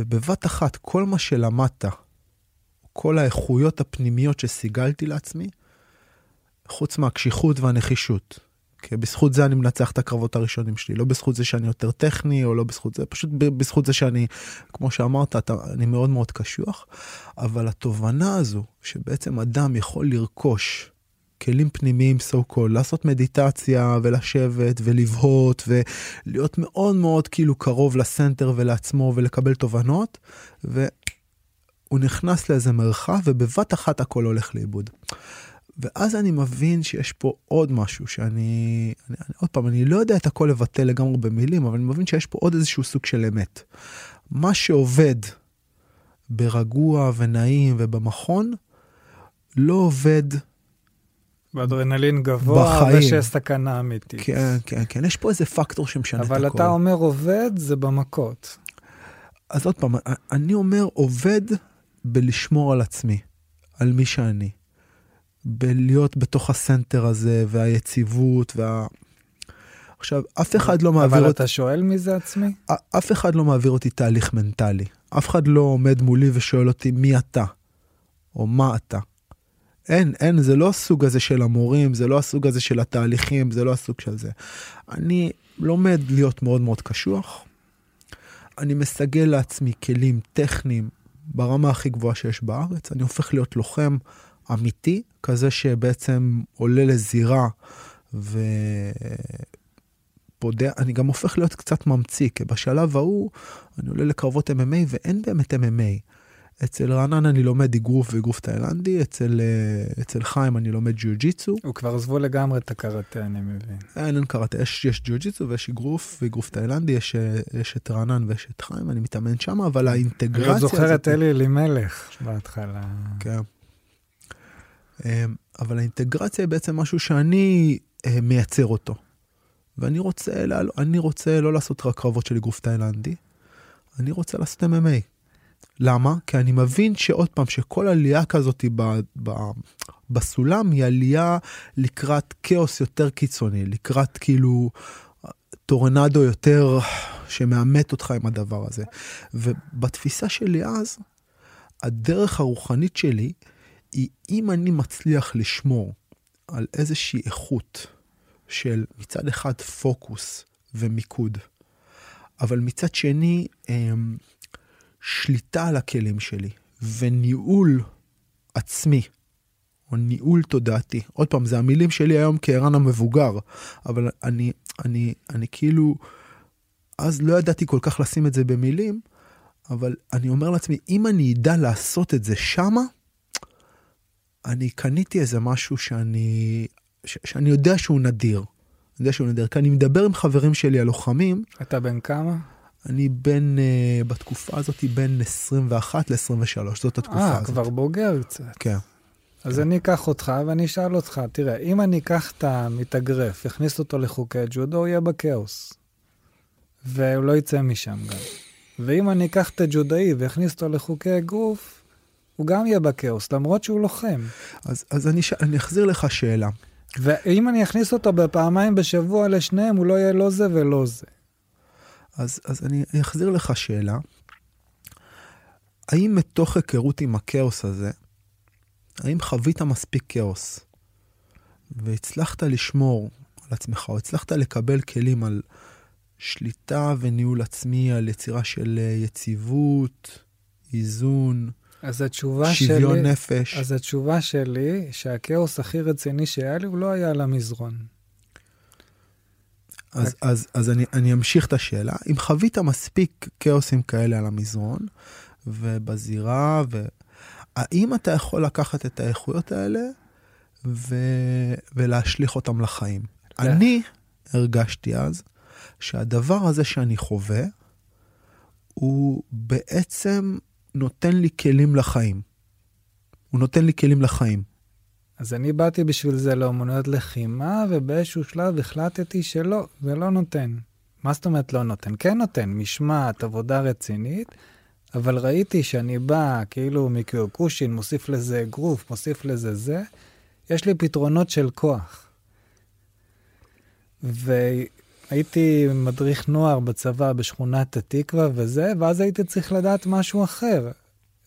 ובבת אחת כל מה שלמדת, כל האיכויות הפנימיות שסיגלתי לעצמי, חוץ מהקשיחות והנחישות. כי בזכות זה אני מנצח את הקרבות הראשונים שלי, לא בזכות זה שאני יותר טכני או לא בזכות זה, פשוט בזכות זה שאני, כמו שאמרת, אתה, אני מאוד מאוד קשוח, אבל התובנה הזו שבעצם אדם יכול לרכוש כלים פנימיים so called, לעשות מדיטציה ולשבת ולבהות ולהיות מאוד מאוד כאילו קרוב לסנטר ולעצמו ולקבל תובנות, והוא נכנס לאיזה מרחב ובבת אחת הכל הולך לאיבוד. ואז אני מבין שיש פה עוד משהו שאני, אני, אני, עוד פעם, אני לא יודע את הכל לבטא לגמרי במילים, אבל אני מבין שיש פה עוד איזשהו סוג של אמת. מה שעובד ברגוע ונעים ובמכון, לא עובד באדרנלין גבוה, בחיים. ושיש סכנה אמיתית. כן, כן, כן, יש פה איזה פקטור שמשנה את הכל. אבל אתה אומר עובד, זה במכות. אז עוד פעם, אני אומר עובד בלשמור על עצמי, על מי שאני. בלהיות בתוך הסנטר הזה, והיציבות, וה... עכשיו, אף אחד לא מעביר אותי... אבל אתה שואל מי זה עצמי? אף אחד לא מעביר אותי תהליך מנטלי. אף אחד לא עומד מולי ושואל אותי מי אתה, או מה אתה. אין, אין, זה לא הסוג הזה של המורים, זה לא הסוג הזה של התהליכים, זה לא הסוג של זה. אני לומד להיות מאוד מאוד קשוח. אני מסגל לעצמי כלים טכניים ברמה הכי גבוהה שיש בארץ. אני הופך להיות לוחם אמיתי, כזה שבעצם עולה לזירה ופודע, אני גם הופך להיות קצת ממציא, כי בשלב ההוא אני עולה לקרבות MMA ואין באמת MMA. אצל רענן אני לומד אגרוף ואגרוף תאילנדי, אצל, אה, אצל חיים אני לומד ג'יוג'יצו. הוא כבר עזבו לגמרי את הקראטה, אני מבין. אין, אין קראטה, יש, יש ג'יוג'יצו ויש אגרוף ואגרוף תאילנדי, יש, אה, יש את רענן ויש את חיים, אני מתאמן שם, אבל האינטגרציה... אני זוכר את אלי אלימלך בהתחלה. כן. אמ, אבל האינטגרציה היא בעצם משהו שאני אה, מייצר אותו. ואני רוצה, לעל... אני רוצה לא לעשות רק קרבות של אגרוף תאילנדי, אני רוצה לעשות MMA. למה? כי אני מבין שעוד פעם, שכל עלייה כזאת ב, ב, בסולם היא עלייה לקראת כאוס יותר קיצוני, לקראת כאילו טורנדו יותר שמאמת אותך עם הדבר הזה. ובתפיסה שלי אז, הדרך הרוחנית שלי היא אם אני מצליח לשמור על איזושהי איכות של מצד אחד פוקוס ומיקוד, אבל מצד שני אמ, שליטה על הכלים שלי וניהול עצמי, או ניהול תודעתי. עוד פעם, זה המילים שלי היום כערן המבוגר, אבל אני, אני, אני כאילו, אז לא ידעתי כל כך לשים את זה במילים, אבל אני אומר לעצמי, אם אני אדע לעשות את זה שמה, אני קניתי איזה משהו שאני, ש, שאני יודע שהוא נדיר. אני יודע שהוא נדיר, כי אני מדבר עם חברים שלי הלוחמים. אתה בן כמה? אני בין, uh, בתקופה הזאת, בין 21 ל-23, זאת התקופה 아, הזאת. אה, כבר בוגר קצת. כן. אז כן. אני אקח אותך ואני אשאל אותך, תראה, אם אני אקח את המתאגרף, אכניס אותו לחוקי ג'ודו, הוא יהיה בכאוס. והוא לא יצא משם גם. ואם אני אקח את הג'ודאי ואכניס אותו לחוקי אגרוף, הוא גם יהיה בכאוס, למרות שהוא לוחם. אז, אז אני, ש... אני אחזיר לך שאלה. ואם אני אכניס אותו בפעמיים בשבוע לשניהם, הוא לא יהיה לא זה ולא זה. אז, אז אני אחזיר לך שאלה. האם מתוך היכרות עם הכאוס הזה, האם חווית מספיק כאוס והצלחת לשמור על עצמך, או הצלחת לקבל כלים על שליטה וניהול עצמי, על יצירה של אה, יציבות, איזון, אז התשובה שוויון שלי, נפש? אז התשובה שלי, שהכאוס הכי רציני שהיה לי, הוא לא היה על המזרון. אז, אז, אז אני, אני אמשיך את השאלה. אם חווית מספיק כאוסים כאלה על המזרון ובזירה, ו... האם אתה יכול לקחת את האיכויות האלה ו... ולהשליך אותם לחיים? כן. אני הרגשתי אז שהדבר הזה שאני חווה, הוא בעצם נותן לי כלים לחיים. הוא נותן לי כלים לחיים. אז אני באתי בשביל זה לאומנויות לחימה, ובאיזשהו שלב החלטתי שלא, זה לא נותן. מה זאת אומרת לא נותן? כן נותן, משמעת, עבודה רצינית, אבל ראיתי שאני בא כאילו מקיוקושין, מוסיף לזה אגרוף, מוסיף לזה זה, יש לי פתרונות של כוח. והייתי מדריך נוער בצבא בשכונת התקווה וזה, ואז הייתי צריך לדעת משהו אחר.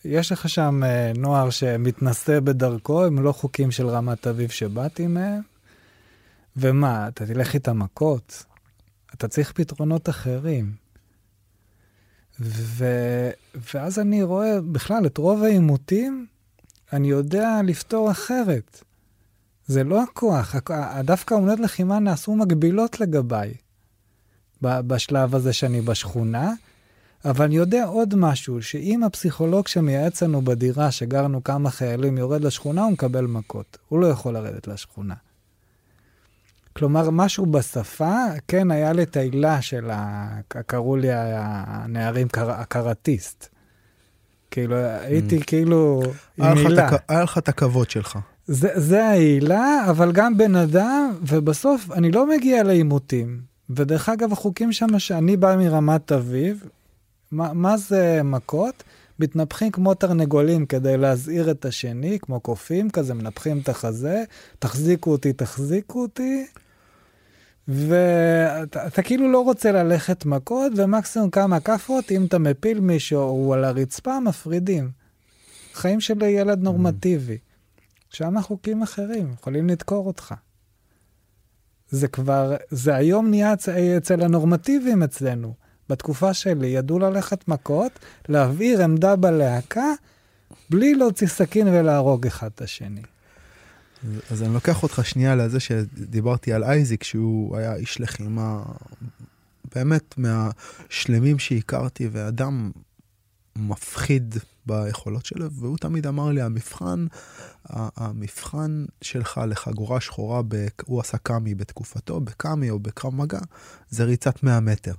יש לך שם אה, נוער שמתנשא בדרכו, הם לא חוקים של רמת אביב שבאתי מהם. ומה, אתה תלך איתם מכות? אתה צריך פתרונות אחרים. ו... ואז אני רואה בכלל את רוב העימותים, אני יודע לפתור אחרת. זה לא הכוח, הכ- דווקא אומנות לחימה נעשו מגבילות לגביי בשלב הזה שאני בשכונה, אבל אני יודע עוד משהו, שאם הפסיכולוג שמייעץ לנו בדירה, שגרנו כמה חיילים, יורד לשכונה, הוא מקבל מכות. הוא לא יכול לרדת לשכונה. כלומר, משהו בשפה, כן, היה לי את העילה של ה... קראו לי הנערים קר... הקראטיסט. כאילו, הייתי כאילו היה עם עילה. היה לך את הכבוד שלך. זה, זה העילה, אבל גם בן אדם, ובסוף אני לא מגיע לעימותים. ודרך אגב, החוקים שם, שאני בא מרמת אביב, מה, מה זה מכות? מתנפחים כמו תרנגולים כדי להזהיר את השני, כמו קופים כזה, מנפחים את החזה, תחזיקו אותי, תחזיקו אותי. ואתה אתה כאילו לא רוצה ללכת מכות, ומקסימום כמה כאפות, אם אתה מפיל מישהו, הוא על הרצפה, מפרידים. חיים של ילד נורמטיבי. שם חוקים אחרים, יכולים לדקור אותך. זה כבר, זה היום נהיה אצ- אצל הנורמטיביים אצלנו. בתקופה שלי ידעו ללכת מכות, להבעיר עמדה בלהקה, בלי להוציא סכין ולהרוג אחד את השני. אז- אז אני לוקח אותך שנייה לזה שדיברתי על אייזיק, שהוא היה איש לחימה באמת מהשלמים שהכרתי, ואדם מפחיד ביכולות שלו, והוא תמיד אמר לי, המבחן, המבחן שלך לחגורה שחורה, ב- הוא עשה קאמי בתקופתו, בקאמי או בקרב מגע, זה ריצת 100 מטר.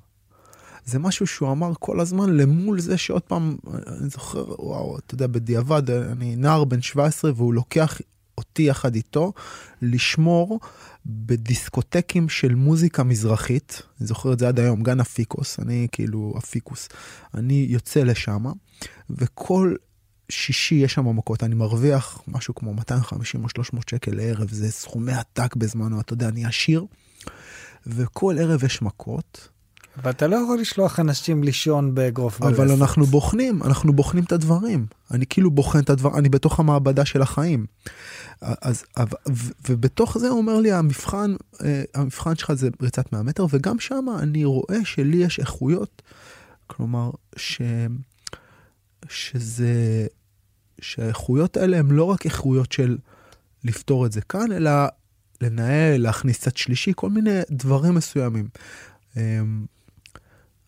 זה משהו שהוא אמר כל הזמן למול זה שעוד פעם, אני זוכר, וואו, אתה יודע, בדיעבד, אני נער בן 17 והוא לוקח אותי יחד איתו לשמור בדיסקוטקים של מוזיקה מזרחית, אני זוכר את זה עד היום, גן אפיקוס, אני כאילו אפיקוס, אני יוצא לשם, וכל שישי יש שם מכות, אני מרוויח משהו כמו 250 או 300 שקל לערב, זה סכומי עתק בזמנו, אתה יודע, אני עשיר, וכל ערב יש מכות. אבל אתה לא יכול לשלוח אנשים לישון באגרוף בלסת. אבל אנחנו בוחנים, אנחנו בוחנים את הדברים. אני כאילו בוחן את הדברים, אני בתוך המעבדה של החיים. אז, ובתוך זה אומר לי, המבחן, אה, המבחן שלך זה ריצת 100 מטר, וגם שם אני רואה שלי יש איכויות, כלומר, ש, שזה, שהאיכויות האלה הן לא רק איכויות של לפתור את זה כאן, אלא לנהל, להכניס קצת שלישי, כל מיני דברים מסוימים.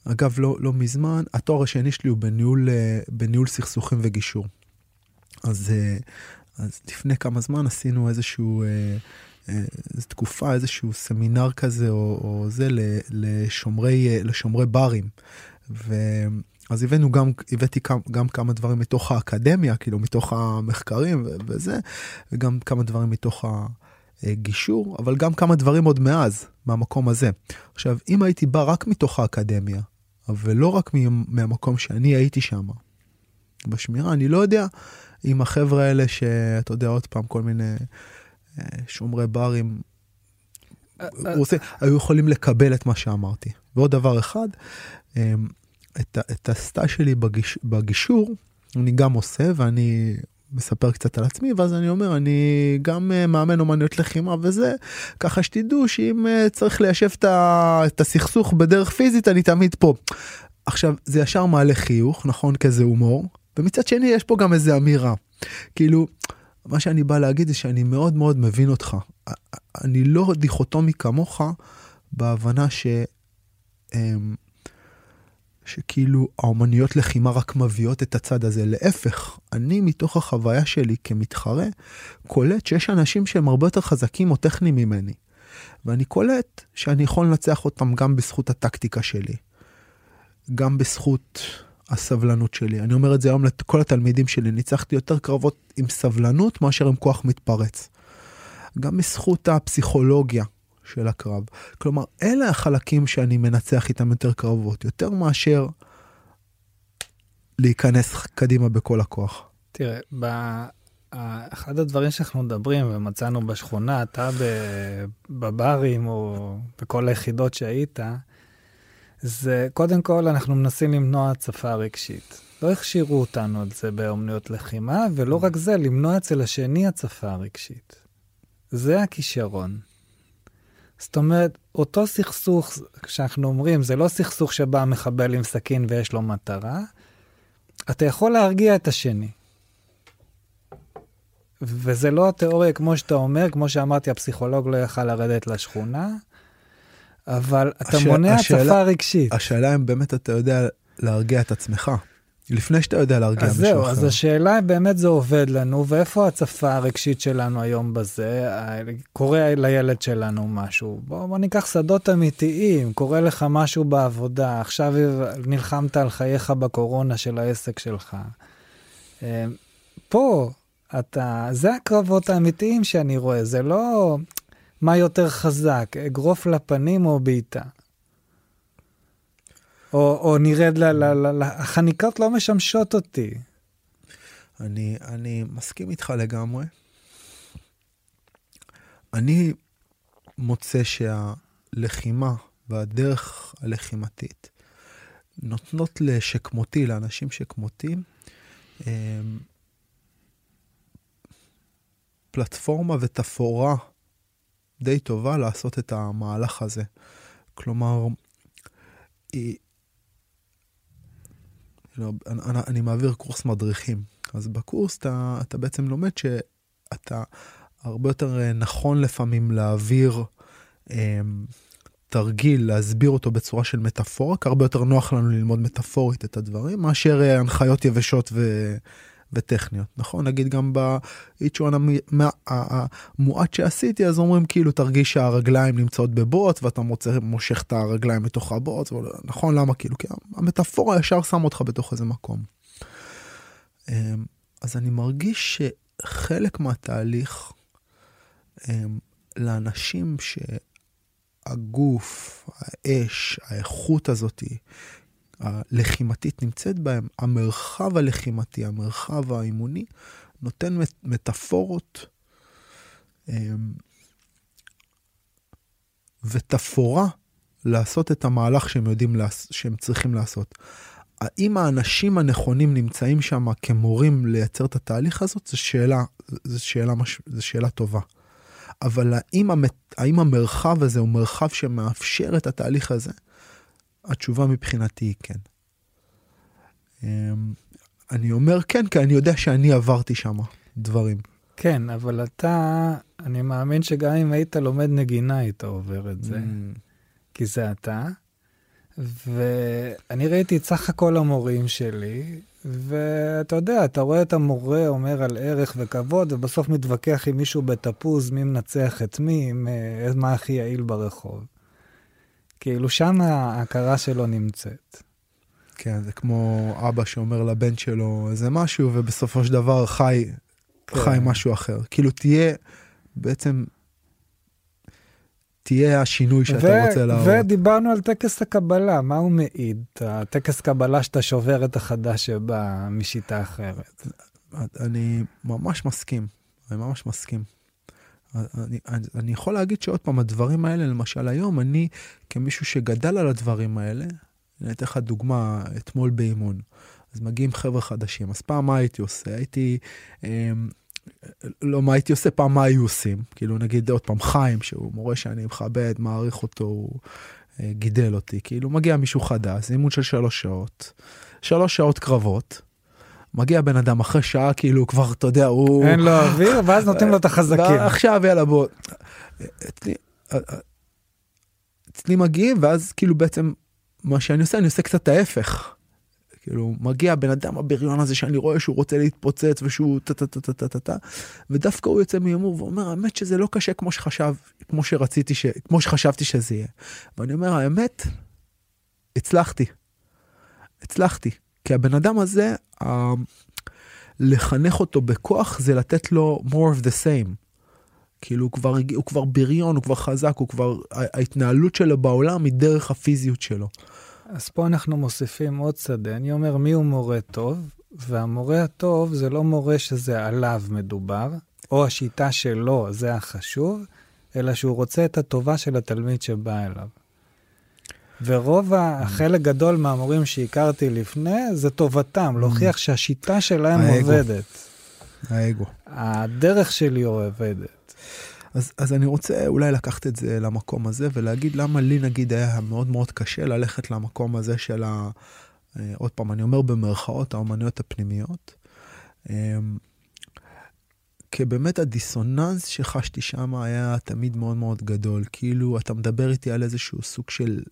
אגב, לא, לא מזמן, התואר השני שלי הוא בניהול, אה, בניהול סכסוכים וגישור. אז, אה, אז לפני כמה זמן עשינו איזשהו, אה, איזו תקופה, איזשהו סמינר כזה, או, או זה, לשומרי, לשומרי ברים. ואז הבאנו גם, הבאתי גם, גם כמה דברים מתוך האקדמיה, כאילו מתוך המחקרים וזה, וגם כמה דברים מתוך הגישור, אבל גם כמה דברים עוד מאז, מהמקום הזה. עכשיו, אם הייתי בא רק מתוך האקדמיה, ולא רק מהמקום שאני הייתי שם. בשמירה, אני לא יודע אם החבר'ה האלה שאתה יודע עוד פעם כל מיני אה, שומרי ברים, אה, אה. רוצה, היו יכולים לקבל את מה שאמרתי. ועוד דבר אחד, את, את הסטאז' שלי בגיש, בגישור, אני גם עושה ואני מספר קצת על עצמי ואז אני אומר אני גם אה, מאמן אומנויות לחימה וזה ככה שתדעו שאם אה, צריך ליישב את הסכסוך בדרך פיזית אני תמיד פה. עכשיו זה ישר מעלה חיוך נכון כזה הומור ומצד שני יש פה גם איזה אמירה כאילו מה שאני בא להגיד זה שאני מאוד מאוד מבין אותך אני לא דיכוטומי כמוך בהבנה ש. אמ, שכאילו האומנויות לחימה רק מביאות את הצד הזה. להפך, אני מתוך החוויה שלי כמתחרה, קולט שיש אנשים שהם הרבה יותר חזקים או טכניים ממני. ואני קולט שאני יכול לנצח אותם גם בזכות הטקטיקה שלי, גם בזכות הסבלנות שלי. אני אומר את זה היום לכל התלמידים שלי, ניצחתי יותר קרבות עם סבלנות מאשר עם כוח מתפרץ. גם בזכות הפסיכולוגיה, של הקרב. כלומר, אלה החלקים שאני מנצח איתם יותר קרבות, יותר מאשר להיכנס קדימה בכל הכוח. תראה, ב... אחד הדברים שאנחנו מדברים ומצאנו בשכונה, אתה בברים או בכל היחידות שהיית, זה קודם כל אנחנו מנסים למנוע הצפה רגשית. לא הכשירו אותנו על זה באומנויות לחימה, ולא רק זה, למנוע אצל השני הצפה רגשית. זה הכישרון. זאת אומרת, אותו סכסוך שאנחנו אומרים, זה לא סכסוך שבא מחבל עם סכין ויש לו מטרה, אתה יכול להרגיע את השני. וזה לא התיאוריה כמו שאתה אומר, כמו שאמרתי, הפסיכולוג לא יכל לרדת לשכונה, אבל אתה השאל, מונע הצפה רגשית. השאלה אם באמת אתה יודע להרגיע את עצמך. לפני שאתה יודע להרגיע מישהו אחר. אז זהו, אז השאלה אם באמת זה עובד לנו, ואיפה הצפה הרגשית שלנו היום בזה? קורה לילד שלנו משהו. בוא, בוא ניקח שדות אמיתיים, קורה לך משהו בעבודה, עכשיו נלחמת על חייך בקורונה של העסק שלך. אה, פה, אתה, זה הקרבות האמיתיים שאני רואה, זה לא מה יותר חזק, אגרוף לפנים או בעיטה. או, או נרד, ל, ל, ל, ל, החניקות לא משמשות אותי. אני, אני מסכים איתך לגמרי. אני מוצא שהלחימה והדרך הלחימתית נותנות לשכמותי, לאנשים שכמותי, אמ, פלטפורמה ותפאורה די טובה לעשות את המהלך הזה. כלומר, לא, אני, אני מעביר קורס מדריכים. אז בקורס אתה, אתה בעצם לומד שאתה הרבה יותר אה, נכון לפעמים להעביר אה, תרגיל, להסביר אותו בצורה של מטאפורה, כי הרבה יותר נוח לנו ללמוד מטאפורית את הדברים, מאשר אה, הנחיות יבשות ו... וטכניות, נכון? נגיד גם באיצ'ואן המועט שעשיתי, אז אומרים כאילו תרגיש שהרגליים נמצאות בבוץ ואתה מוצא, מושך את הרגליים לתוך הבוץ, נכון? למה? כאילו, כי המטאפורה ישר שם אותך בתוך איזה מקום. אמ, אז אני מרגיש שחלק מהתהליך אמ, לאנשים שהגוף, האש, האיכות הזאת, הלחימתית נמצאת בהם, המרחב הלחימתי, המרחב האימוני, נותן מטאפורות אמ, ותפאורה לעשות את המהלך שהם יודעים, שהם צריכים לעשות. האם האנשים הנכונים נמצאים שם כמורים לייצר את התהליך הזאת, זו שאלה, זו שאלה, זו שאלה טובה. אבל האם, המת, האם המרחב הזה הוא מרחב שמאפשר את התהליך הזה? התשובה מבחינתי היא כן. אמ, אני אומר כן, כי אני יודע שאני עברתי שם דברים. כן, אבל אתה, אני מאמין שגם אם היית לומד נגינה, היית עובר את זה. Mm. כי זה אתה. ואני ראיתי את סך הכל המורים שלי, ואתה יודע, אתה רואה את המורה אומר על ערך וכבוד, ובסוף מתווכח עם מישהו בתפוז, מי מנצח את מי, מה הכי יעיל ברחוב. כאילו, שם ההכרה שלו נמצאת. כן, זה כמו אבא שאומר לבן שלו איזה משהו, ובסופו של דבר חי, כן. חי משהו אחר. כאילו, תהיה בעצם תהיה השינוי שאתה ו- רוצה להראות. ודיברנו על טקס הקבלה, מה הוא מעיד? הטקס קבלה שאתה שובר את החדש שבא משיטה אחרת. אני ממש מסכים, אני ממש מסכים. אני, אני, יכול להגיד שעוד פעם, הדברים האלה, למשל היום, אני כמישהו שגדל על הדברים האלה, אני אתן לך דוגמה, אתמול באימון. אז מגיעים חבר'ה חדשים, אז פעם מה הייתי עושה? הייתי... אה, לא מה הייתי עושה, פעם מה היו עושים. כאילו נגיד עוד פעם חיים, שהוא מורה שאני מכבד, מעריך אותו, הוא אה, גידל אותי. כאילו מגיע מישהו חדש, אימון של שלוש שעות, שלוש שעות קרבות. מגיע בן אדם אחרי שעה כאילו כבר אתה יודע הוא אין לו אוויר ואז נותנים לו את החזקים עכשיו יאללה בוא. אצלי, אצלי מגיעים ואז כאילו בעצם מה שאני עושה אני עושה קצת ההפך. כאילו, מגיע הבן אדם הבריון הזה שאני רואה שהוא רוצה להתפוצץ ושהוא טה טה טה טה טה טה טה, ודווקא הוא יוצא מהימור ואומר, האמת שזה לא קשה כמו שחשב, כמו שרציתי, ש... כמו שחשבתי שזה יהיה. ואני אומר, האמת, הצלחתי. הצלחתי. כי הבן אדם הזה, ה... לחנך אותו בכוח זה לתת לו more of the same. כאילו הוא כבר, הוא כבר בריון, הוא כבר חזק, הוא כבר, ההתנהלות שלו בעולם היא דרך הפיזיות שלו. אז פה אנחנו מוסיפים עוד שדה. אני אומר, מי הוא מורה טוב? והמורה הטוב זה לא מורה שזה עליו מדובר, או השיטה שלו, זה החשוב, אלא שהוא רוצה את הטובה של התלמיד שבא אליו. ורוב החלק גדול מהמורים שהכרתי לפני, זה טובתם, להוכיח שהשיטה שלהם האגו. עובדת. האגו. הדרך שלי עובדת. אז, אז אני רוצה אולי לקחת את זה למקום הזה ולהגיד למה לי נגיד היה מאוד מאוד קשה ללכת למקום הזה של ה... אה, עוד פעם, אני אומר במרכאות, האומנויות הפנימיות. כי באמת הדיסוננס שחשתי שם היה תמיד מאוד מאוד גדול. כאילו, אתה מדבר איתי על איזשהו סוג של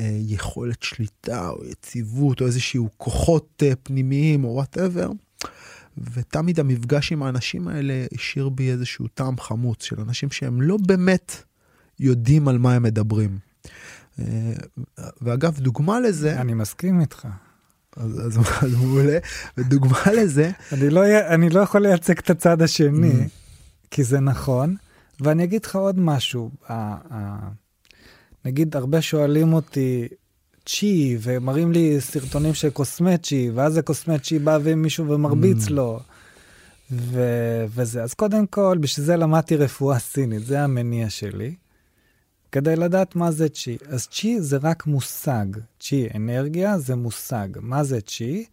אה, יכולת שליטה או יציבות או איזשהו כוחות אה, פנימיים או whatever. ותמיד המפגש עם האנשים האלה השאיר בי איזשהו טעם חמוץ של אנשים שהם לא באמת יודעים על מה הם מדברים. אה, ואגב, דוגמה לזה... אני מסכים איתך. אז, מעולה, ודוגמה לזה... אני לא, אני לא יכול לייצג את הצד השני, mm. כי זה נכון, ואני אגיד לך עוד משהו. נגיד, הרבה שואלים אותי, צ'י, ומראים לי סרטונים של קוסמצ'י, ואז הקוסמצ'י בא ומישהו ומרביץ mm. לו. ו- וזה. אז קודם כל, בשביל זה למדתי רפואה סינית, זה המניע שלי, כדי לדעת מה זה צ'י. אז צ'י זה רק מושג. צ'י, אנרגיה, זה מושג. מה זה צ'י?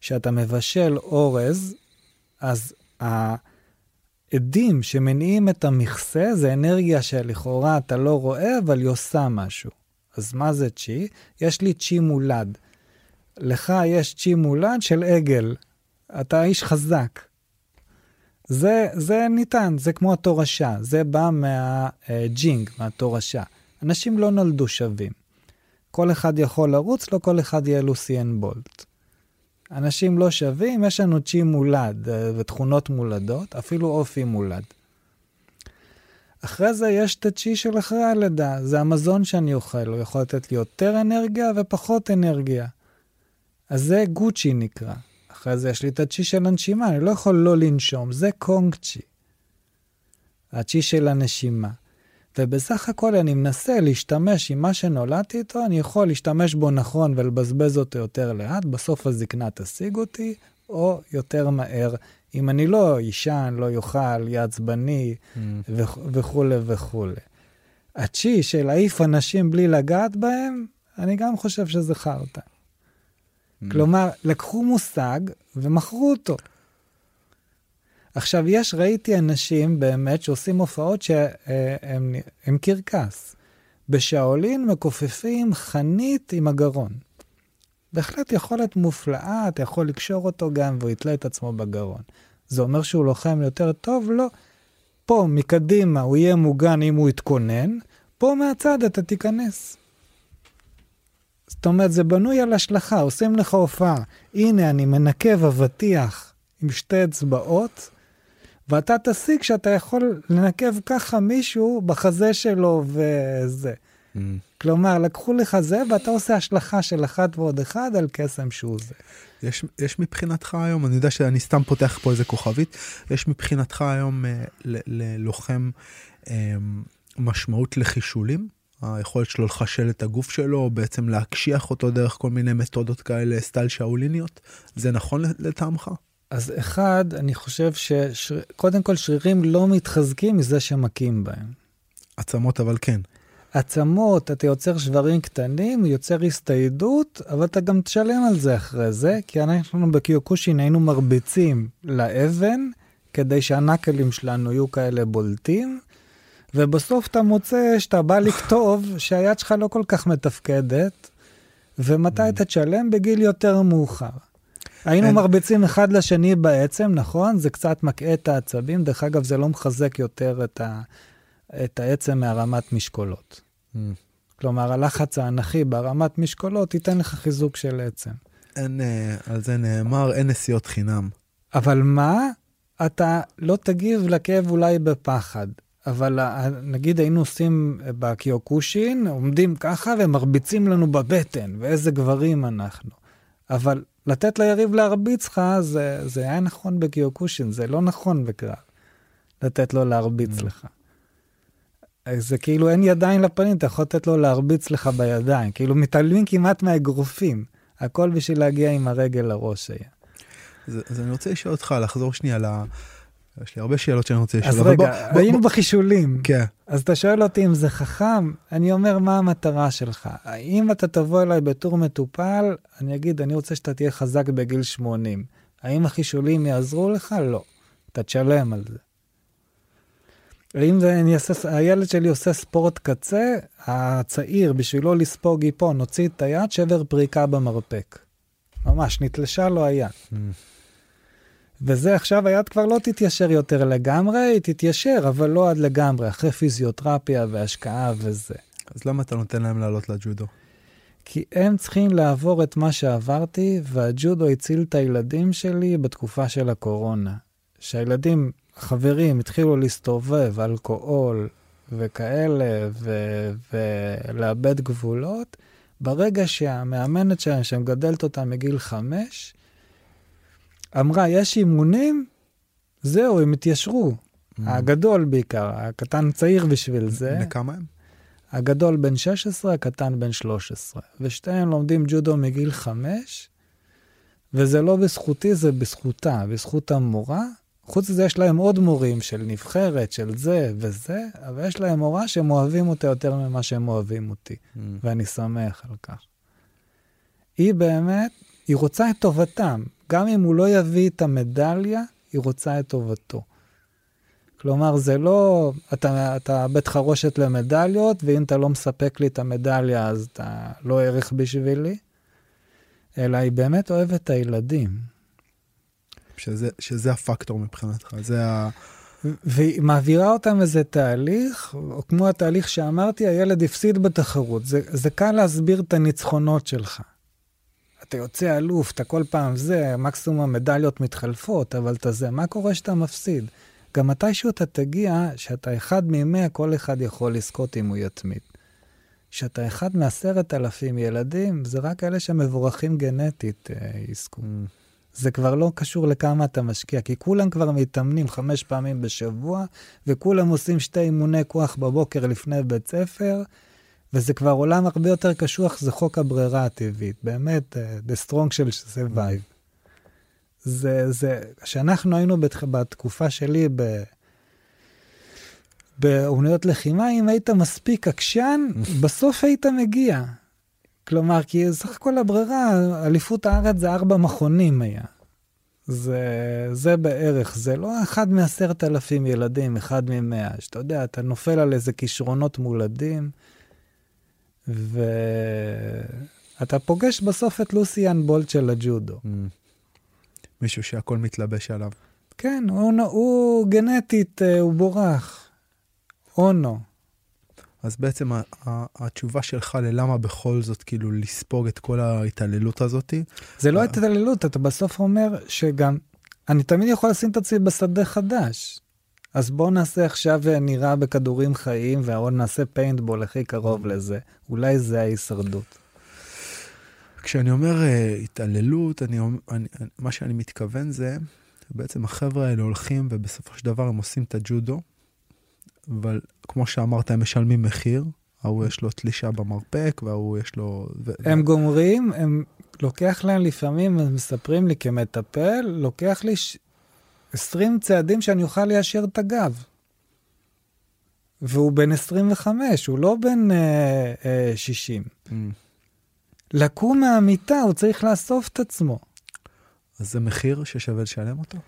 כשאתה מבשל אורז, אז העדים שמניעים את המכסה זה אנרגיה שלכאורה אתה לא רואה, אבל היא עושה משהו. אז מה זה צ'י? יש לי צ'י מולד. לך יש צ'י מולד של עגל. אתה איש חזק. זה, זה ניתן, זה כמו התורשה, זה בא מהג'ינג, מהתורשה. אנשים לא נולדו שווים. כל אחד יכול לרוץ, לא כל אחד יהיה לוסיאן בולט. אנשים לא שווים, יש לנו צ'י מולד אה, ותכונות מולדות, אפילו אופי מולד. אחרי זה יש את הצ'י של אחרי הלידה, זה המזון שאני אוכל, הוא יכול לתת לי יותר אנרגיה ופחות אנרגיה. אז זה גוצ'י נקרא. אחרי זה יש לי את הצ'י של הנשימה, אני לא יכול לא לנשום, זה קונג צ'י. הצ'י של הנשימה. ובסך הכל אני מנסה להשתמש עם מה שנולדתי איתו, אני יכול להשתמש בו נכון ולבזבז אותו יותר לאט, בסוף הזקנה תשיג אותי, או יותר מהר, אם אני לא יישן, לא יאכל, יהיה עצבני mm. וכולי וכולי. הצ'י של להעיף אנשים בלי לגעת בהם, אני גם חושב שזה חרטא. כלומר, לקחו מושג ומכרו אותו. עכשיו, יש, ראיתי אנשים באמת שעושים הופעות שהם קרקס. בשאולין מכופפים חנית עם הגרון. בהחלט יכולת מופלאה, אתה יכול לקשור אותו גם והוא יתלה את עצמו בגרון. זה אומר שהוא לוחם יותר טוב? לא. פה, מקדימה, הוא יהיה מוגן אם הוא יתכונן, פה מהצד אתה תיכנס. זאת אומרת, זה בנוי על השלכה, עושים לך הופעה. הנה, אני מנקב אבטיח עם שתי אצבעות, ואתה תסיק שאתה יכול לנקב ככה מישהו בחזה שלו וזה. Mm. כלומר, לקחו לך זה, ואתה עושה השלכה של אחת ועוד אחד על קסם שהוא זה. יש, יש מבחינתך היום, אני יודע שאני סתם פותח פה איזה כוכבית, יש מבחינתך היום אה, ללוחם אה, משמעות לחישולים? היכולת שלו לחשל את הגוף שלו, בעצם להקשיח אותו דרך כל מיני מתודות כאלה, סטייל שאוליניות? זה נכון לטעמך? אז אחד, אני חושב שקודם כל שרירים לא מתחזקים מזה שמכים בהם. עצמות אבל כן. עצמות, אתה יוצר שברים קטנים, יוצר הסתיידות, אבל אתה גם תשלם על זה אחרי זה, כי אנחנו בקיוקושין היינו מרביצים לאבן, כדי שהנקלים שלנו יהיו כאלה בולטים, ובסוף אתה מוצא שאתה בא לכתוב [LAUGHS] שהיד שלך לא כל כך מתפקדת, ומתי אתה תשלם? בגיל יותר מאוחר. היינו אין... מרביצים אחד לשני בעצם, נכון? זה קצת מקהה את העצבים. דרך אגב, זה לא מחזק יותר את, ה... את העצם מהרמת משקולות. Mm. כלומר, הלחץ האנכי ברמת משקולות ייתן לך חיזוק של עצם. אין, אה, על זה נאמר, אין נסיעות חינם. אבל מה? אתה לא תגיב לכאב אולי בפחד. אבל נגיד היינו עושים בקיוקושין, עומדים ככה ומרביצים לנו בבטן, ואיזה גברים אנחנו. אבל לתת ליריב להרביץ לך, זה, זה היה נכון בקיוקושין, זה לא נכון בקרב. לתת לו להרביץ mm. לך. זה כאילו אין ידיים לפנים, אתה יכול לתת לו להרביץ לך בידיים. כאילו מתעלמים כמעט מהאגרופים. הכל בשביל להגיע עם הרגל לראש היה. אז, אני רוצה לשאול אותך, לחזור שנייה ל... יש לי הרבה שאלות שאני רוצה לשאול. אז רגע, בוא, היינו בוא, בחישולים. כן. אז אתה שואל אותי אם זה חכם, אני אומר, מה המטרה שלך? האם אתה תבוא אליי בתור מטופל, אני אגיד, אני רוצה שאתה תהיה חזק בגיל 80. האם החישולים יעזרו לך? לא. אתה תשלם על זה. האם אני אעשה, הילד שלי עושה ספורט קצה, הצעיר, בשבילו לספוג איפון, הוציא את היד, שבר פריקה במרפק. ממש, נתלשה לו היד. וזה עכשיו היד כבר לא תתיישר יותר לגמרי, היא תתיישר, אבל לא עד לגמרי, אחרי פיזיותרפיה והשקעה וזה. אז למה אתה נותן להם לעלות לג'ודו? כי הם צריכים לעבור את מה שעברתי, והג'ודו הציל את הילדים שלי בתקופה של הקורונה. שהילדים, חברים, התחילו להסתובב, אלכוהול וכאלה, ו- ולאבד גבולות, ברגע שהמאמנת שלהם, שמגדלת אותם מגיל חמש, אמרה, יש אימונים, זהו, הם התיישרו. Mm. הגדול בעיקר, הקטן צעיר בשביל זה. וכמה הם? הגדול בן 16, הקטן בן 13. ושתיהם לומדים ג'ודו מגיל 5, וזה לא בזכותי, זה בזכותה, בזכות המורה. חוץ מזה יש להם עוד מורים של נבחרת, של זה וזה, אבל יש להם מורה שהם אוהבים אותה יותר ממה שהם אוהבים אותי, mm. ואני שמח על כך. היא באמת, היא רוצה את טובתם. גם אם הוא לא יביא את המדליה, היא רוצה את טובתו. כלומר, זה לא, אתה, אתה בית חרושת למדליות, ואם אתה לא מספק לי את המדליה, אז אתה לא ערך בשבילי, אלא היא באמת אוהבת את הילדים. שזה, שזה הפקטור מבחינתך, זה ה... והיא מעבירה אותם איזה תהליך, או כמו התהליך שאמרתי, הילד הפסיד בתחרות. זה, זה קל להסביר את הניצחונות שלך. אתה יוצא אלוף, אתה כל פעם זה, מקסימום המדליות מתחלפות, אבל אתה זה, מה קורה שאתה מפסיד? גם מתישהו אתה תגיע שאתה אחד ממאה, כל אחד יכול לזכות אם הוא יתמיד. שאתה אחד מעשרת אלפים ילדים, זה רק אלה שמבורכים גנטית אה, יזכו. זה כבר לא קשור לכמה אתה משקיע, כי כולם כבר מתאמנים חמש פעמים בשבוע, וכולם עושים שתי אימוני כוח בבוקר לפני בית ספר, וזה כבר עולם הרבה יותר קשוח, זה חוק הברירה הטבעית, באמת, uh, the strong של survive. זה, זה, כשאנחנו היינו בתח... בתקופה שלי ב... באומנויות לחימה, אם היית מספיק עקשן, [LAUGHS] בסוף היית מגיע. כלומר, כי סך הכל הברירה, אליפות הארץ זה ארבע מכונים היה. זה, זה בערך, זה לא אחד מעשרת אלפים ילדים, אחד ממאה, שאתה יודע, אתה נופל על איזה כישרונות מולדים, ואתה פוגש בסוף את לוסיאן בולט של הג'ודו. Mm. מישהו שהכל מתלבש עליו. כן, הוא, הוא גנטית, אה, הוא בורח. אונו. אז בעצם התשובה שלך ללמה בכל זאת כאילו לספוג את כל ההתעללות הזאתי? זה לא התעללות, אתה בסוף אומר שגם, אני תמיד יכול לשים את עצמי בשדה חדש. אז בואו נעשה עכשיו נראה בכדורים חיים, ועוד נעשה פיינטבול הכי קרוב לזה. אולי זה ההישרדות. כשאני אומר uh, התעללות, אני, אני, מה שאני מתכוון זה, בעצם החבר'ה האלה הולכים ובסופו של דבר הם עושים את הג'ודו, אבל כמו שאמרת, הם משלמים מחיר. ההוא יש לו תלישה במרפק, וההוא יש לו... הם גומרים, הם... לוקח להם לפעמים, הם מספרים לי כמטפל, לוקח לי ש... 20 צעדים שאני אוכל ליישר את הגב. והוא בן 25, הוא לא בן אה, אה, 60. Mm. לקום מהמיטה, הוא צריך לאסוף את עצמו. אז זה מחיר ששווה לשלם אותו?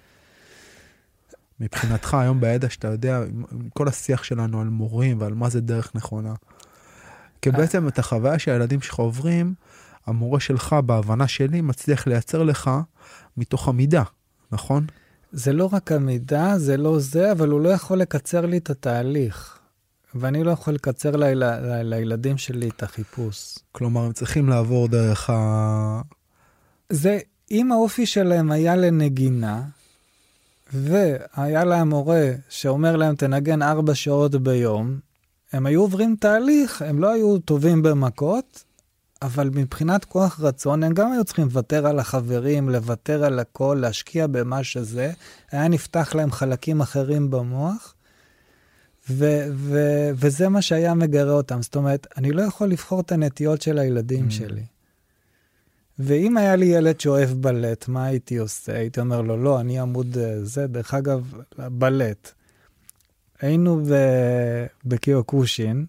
מבחינתך, היום בידע שאתה יודע, עם כל השיח שלנו על מורים ועל מה זה דרך נכונה. כי אה. בעצם את החוויה שהילדים שלך עוברים, המורה שלך, בהבנה שלי, מצליח לייצר לך מתוך המידה, נכון? זה לא רק המידה, זה לא זה, אבל הוא לא יכול לקצר לי את התהליך. ואני לא יכול לקצר ליל... לילדים שלי את החיפוש. כלומר, הם צריכים לעבור דרך ה... זה, אם האופי שלהם היה לנגינה, והיה להם מורה שאומר להם, תנגן ארבע שעות ביום, הם היו עוברים תהליך, הם לא היו טובים במכות, אבל מבחינת כוח רצון, הם גם היו צריכים לוותר על החברים, לוותר על הכל, להשקיע במה שזה. היה נפתח להם חלקים אחרים במוח, ו- ו- וזה מה שהיה מגרה אותם. זאת אומרת, אני לא יכול לבחור את הנטיות של הילדים mm. שלי. ואם היה לי ילד שאוהב בלט, מה הייתי עושה? הייתי אומר לו, לא, אני עמוד אה, זה, דרך אגב, בלט. היינו בקיוקושין,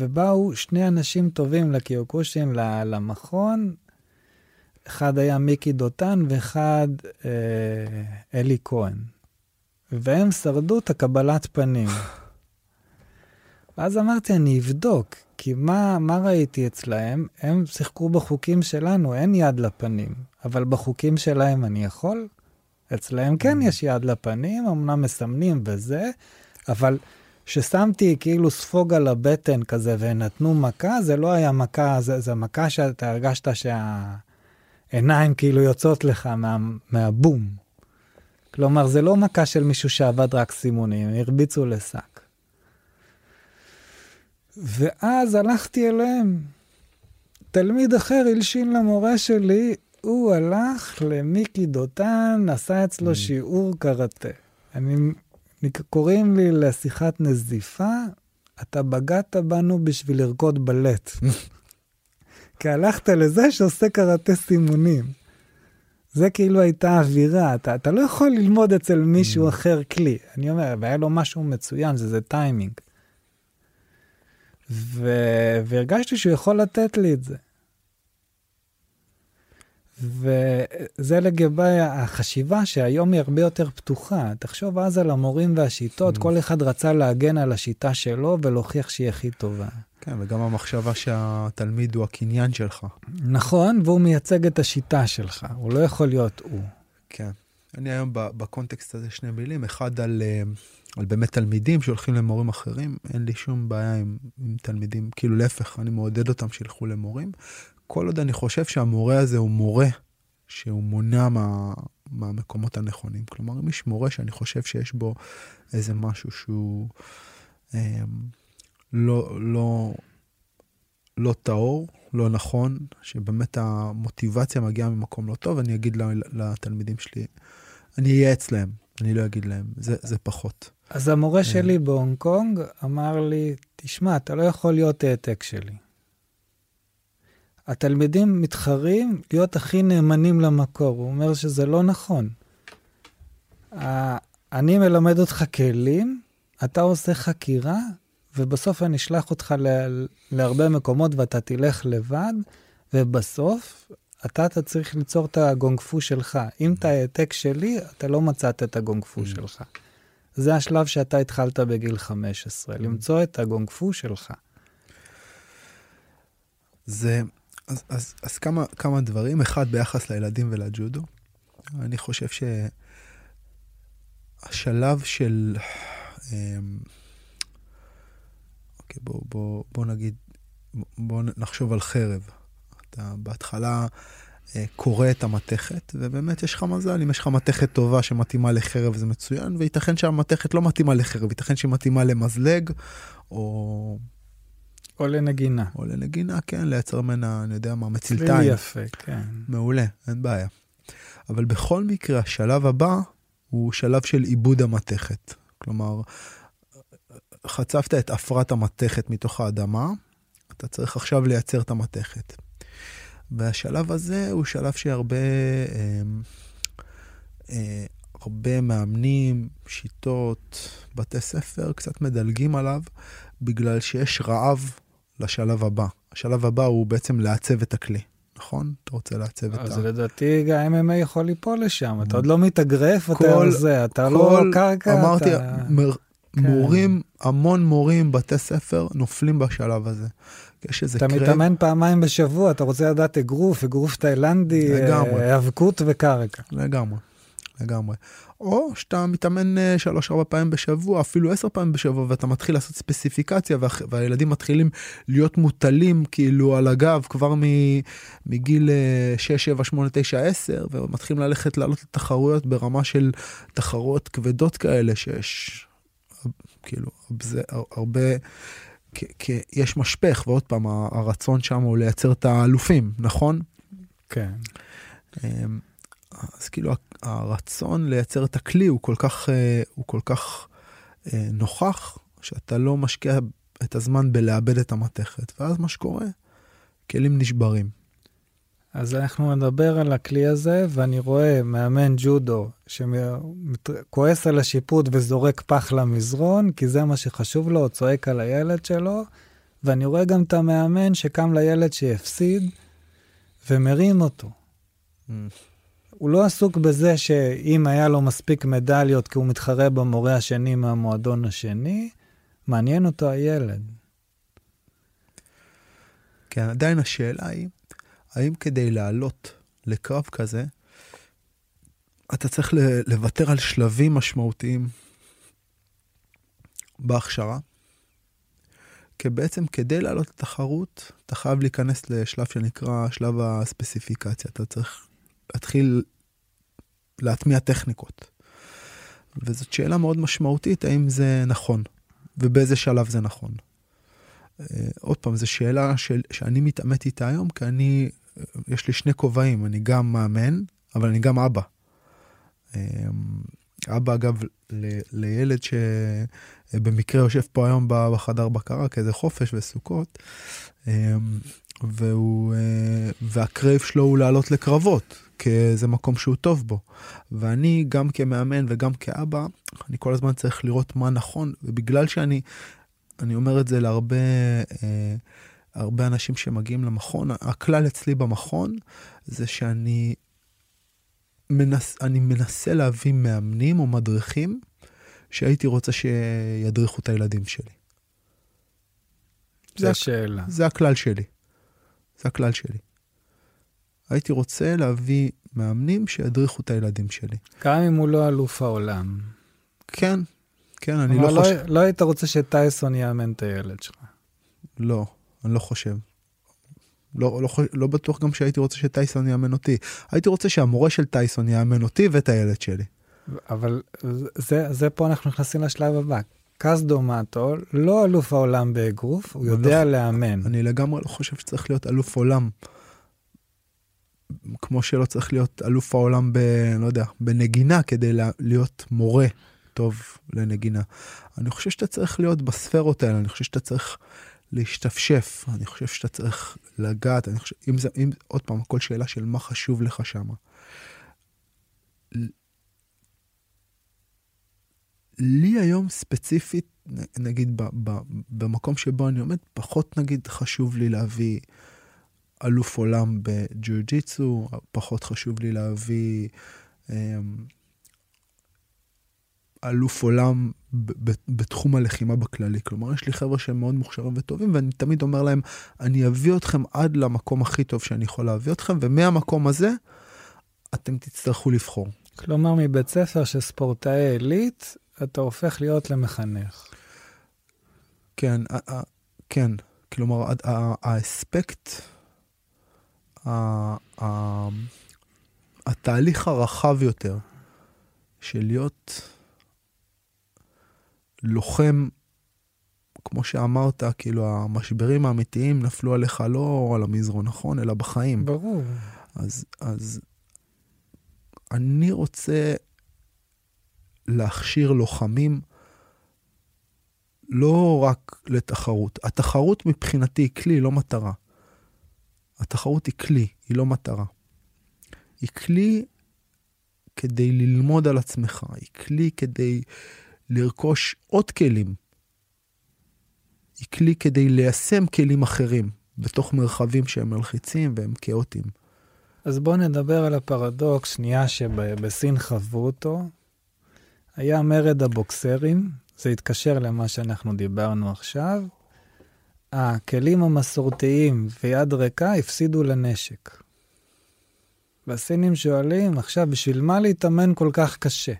ובאו שני אנשים טובים לקיוקושין, למכון. אחד היה מיקי דותן ואחד אה, אלי כהן. והם שרדו את הקבלת פנים. [LAUGHS] ואז אמרתי, אני אבדוק, כי מה, מה ראיתי אצלהם? הם שיחקו בחוקים שלנו, אין יד לפנים, אבל בחוקים שלהם אני יכול? אצלהם כן mm. יש יד לפנים, אמנם מסמנים וזה, אבל כששמתי כאילו ספוג על הבטן כזה ונתנו מכה, זה לא היה מכה, זה, זה מכה שאתה הרגשת שהעיניים כאילו יוצאות לך מה, מהבום. כלומר, זה לא מכה של מישהו שעבד רק סימונים, הרביצו לשק. ואז הלכתי אליהם. תלמיד אחר הלשין למורה שלי, הוא הלך למיקי דותן, עשה אצלו mm. שיעור קראטה. אני, קוראים לי לשיחת נזיפה, אתה בגדת בנו בשביל לרקוד בלט. [LAUGHS] כי הלכת לזה שעושה קראטה סימונים. זה כאילו הייתה אווירה, אתה, אתה לא יכול ללמוד אצל מישהו mm. אחר כלי. אני אומר, והיה לו משהו מצוין, שזה טיימינג. ו... והרגשתי שהוא יכול לתת לי את זה. וזה לגבי החשיבה שהיום היא הרבה יותר פתוחה. תחשוב אז על המורים והשיטות, mm. כל אחד רצה להגן על השיטה שלו ולהוכיח שהיא הכי טובה. כן, וגם המחשבה שהתלמיד הוא הקניין שלך. נכון, והוא מייצג את השיטה שלך, הוא לא יכול להיות הוא. כן. אני היום בקונטקסט הזה שני מילים, אחד על, אה, על באמת תלמידים שהולכים למורים אחרים, אין לי שום בעיה עם, עם תלמידים, כאילו להפך, אני מעודד אותם שילכו למורים. כל עוד אני חושב שהמורה הזה הוא מורה שהוא מונע מה, מהמקומות הנכונים. כלומר, אם יש מורה שאני חושב שיש בו איזה משהו שהוא אה, לא, לא, לא טהור, לא נכון, שבאמת המוטיבציה מגיעה ממקום לא טוב, אני אגיד לתלמידים שלי, אני אהיה אצלם, אני לא אגיד להם, זה, זה פחות. אז המורה שלי בהונג קונג אמר לי, תשמע, אתה לא יכול להיות העתק שלי. התלמידים מתחרים להיות הכי נאמנים למקור. הוא אומר שזה לא נכון. אני מלמד אותך כלים, אתה עושה חקירה, ובסוף אני אשלח אותך ל- להרבה מקומות ואתה תלך לבד, ובסוף אתה, אתה צריך ליצור את הגונגפו שלך. אם אתה העתק שלי, אתה לא מצאת את הגונגפו mm. שלך. זה השלב שאתה התחלת בגיל 15, למצוא את הגונגפו שלך. זה, אז, אז, אז כמה, כמה דברים, אחד ביחס לילדים ולג'ודו. אני חושב שהשלב של, אמ, אוקיי, בוא, בוא, בוא נגיד, בוא נחשוב על חרב. אתה בהתחלה אה, קורא את המתכת, ובאמת יש לך מזל, אם יש לך מתכת טובה שמתאימה לחרב זה מצוין, וייתכן שהמתכת לא מתאימה לחרב, ייתכן שהיא מתאימה למזלג, או... או לנגינה. או לנגינה, כן, לייצר ממנה, אני יודע מה, מצלתיים. צליל יפה, כן. מעולה, אין בעיה. אבל בכל מקרה, השלב הבא הוא שלב של עיבוד המתכת. כלומר, חצבת את עפרת המתכת מתוך האדמה, אתה צריך עכשיו לייצר את המתכת. והשלב הזה הוא שלב שהרבה אה, אה, הרבה מאמנים, שיטות, בתי ספר קצת מדלגים עליו, בגלל שיש רעב לשלב הבא. השלב הבא הוא בעצם לעצב את הכלי. נכון? אתה רוצה לעצב את ה... אז לדעתי גם MMA יכול ליפול לשם, אתה עוד לא מתאגרף, אתה זה, אתה לא קרקע, אמרתי, כן. מורים, המון מורים, בתי ספר, נופלים בשלב הזה. יש איזה קרב. אתה מתאמן פעמיים בשבוע, אתה רוצה לדעת אגרוף, אגרוף תאילנדי, היאבקות וקרקע. לגמרי, לגמרי. או שאתה מתאמן אה, שלוש-ארבע פעמים בשבוע, אפילו עשר פעמים בשבוע, ואתה מתחיל לעשות ספציפיקציה, וה, והילדים מתחילים להיות מוטלים כאילו על הגב כבר מגיל 6, 7, 8, 9, 10, ומתחילים ללכת לעלות לתחרויות ברמה של תחרויות כבדות כאלה, שיש כאילו זה הרבה, כי יש משפך, ועוד פעם, הרצון שם הוא לייצר את האלופים, נכון? כן. אז כאילו הרצון לייצר את הכלי הוא כל כך, אה, הוא כל כך אה, נוכח, שאתה לא משקיע את הזמן בלאבד את המתכת, ואז מה שקורה, כלים נשברים. אז אנחנו נדבר על הכלי הזה, ואני רואה מאמן ג'ודו שכועס על השיפוט וזורק פח למזרון, כי זה מה שחשוב לו, הוא צועק על הילד שלו, ואני רואה גם את המאמן שקם לילד שהפסיד ומרים אותו. Mm. הוא לא עסוק בזה שאם היה לו מספיק מדליות כי הוא מתחרה במורה השני מהמועדון השני, מעניין אותו הילד. כן, עדיין השאלה היא, האם כדי לעלות לקרב כזה, אתה צריך לוותר על שלבים משמעותיים בהכשרה? כי בעצם כדי לעלות לתחרות, אתה חייב להיכנס לשלב שנקרא שלב הספציפיקציה. אתה צריך להתחיל להטמיע טכניקות. וזאת שאלה מאוד משמעותית, האם זה נכון, ובאיזה שלב זה נכון. Uh, עוד פעם, זו שאלה של, שאני מתעמת איתה היום, כי אני, יש לי שני כובעים, אני גם מאמן, אבל אני גם אבא. Uh, אבא, אגב, ל, לילד שבמקרה יושב פה היום בחדר בקרה, כאיזה חופש וסוכות, uh, והוא, והקרייב שלו הוא לעלות לקרבות, כאיזה מקום שהוא טוב בו. ואני גם כמאמן וגם כאבא, אני כל הזמן צריך לראות מה נכון, ובגלל שאני, אני אומר את זה להרבה אה, הרבה אנשים שמגיעים למכון, הכלל אצלי במכון זה שאני מנס, אני מנסה להביא מאמנים או מדריכים שהייתי רוצה שידריכו את הילדים שלי. זה השאלה. זה הכלל שלי. זה הכלל שלי. הייתי רוצה להביא מאמנים שידריכו את הילדים שלי. גם אם הוא לא אלוף העולם. כן, כן, אני לא, לא חושב... לא היית רוצה שטייסון יאמן את הילד שלך. לא, אני לא חושב. לא, לא, לא בטוח גם שהייתי רוצה שטייסון יאמן אותי. הייתי רוצה שהמורה של טייסון יאמן אותי ואת הילד שלי. אבל זה, זה פה אנחנו נכנסים לשלב הבא. קסדומטו, לא אלוף העולם באגרוף, הוא יודע לא- לאמן. אני לגמרי לא חושב שצריך להיות אלוף עולם. כמו שלא צריך להיות אלוף העולם ב... לא יודע, בנגינה כדי לה- להיות מורה טוב לנגינה. אני חושב שאתה צריך להיות בספרות האלה, אני חושב שאתה צריך להשתפשף, אני חושב שאתה צריך לגעת, אני חושב, אם זה, אם, עוד פעם, הכל שאלה של מה חשוב לך שמה. לי היום ספציפית, נגיד ב, ב, במקום שבו אני עומד, פחות נגיד חשוב לי להביא אלוף עולם בג'יוג'יצו, פחות חשוב לי להביא אמ, אלוף עולם בתחום הלחימה בכללי. כלומר, יש לי חבר'ה שהם מאוד מוכשרים וטובים, ואני תמיד אומר להם, אני אביא אתכם עד למקום הכי טוב שאני יכול להביא אתכם, ומהמקום הזה אתם תצטרכו לבחור. כלומר, מבית ספר של ספורטאי עילית, אתה הופך להיות למחנך. כן, כן. כלומר, האספקט, התהליך הרחב יותר של להיות לוחם, כמו שאמרת, כאילו המשברים האמיתיים נפלו עליך לא על המזרון, נכון? אלא בחיים. ברור. אז, אז אני רוצה להכשיר לוחמים לא רק לתחרות. התחרות מבחינתי היא כלי, לא מטרה. התחרות היא כלי, היא לא מטרה. היא כלי כדי ללמוד על עצמך, היא כלי כדי לרכוש עוד כלים. היא כלי כדי ליישם כלים אחרים בתוך מרחבים שהם מלחיצים והם כאוטיים. אז בואו נדבר על הפרדוקס, שנייה שבסין חוו אותו. היה מרד הבוקסרים, זה התקשר למה שאנחנו דיברנו עכשיו. הכלים המסורתיים ויד ריקה הפסידו לנשק. והסינים שואלים, עכשיו, בשביל מה להתאמן כל כך קשה?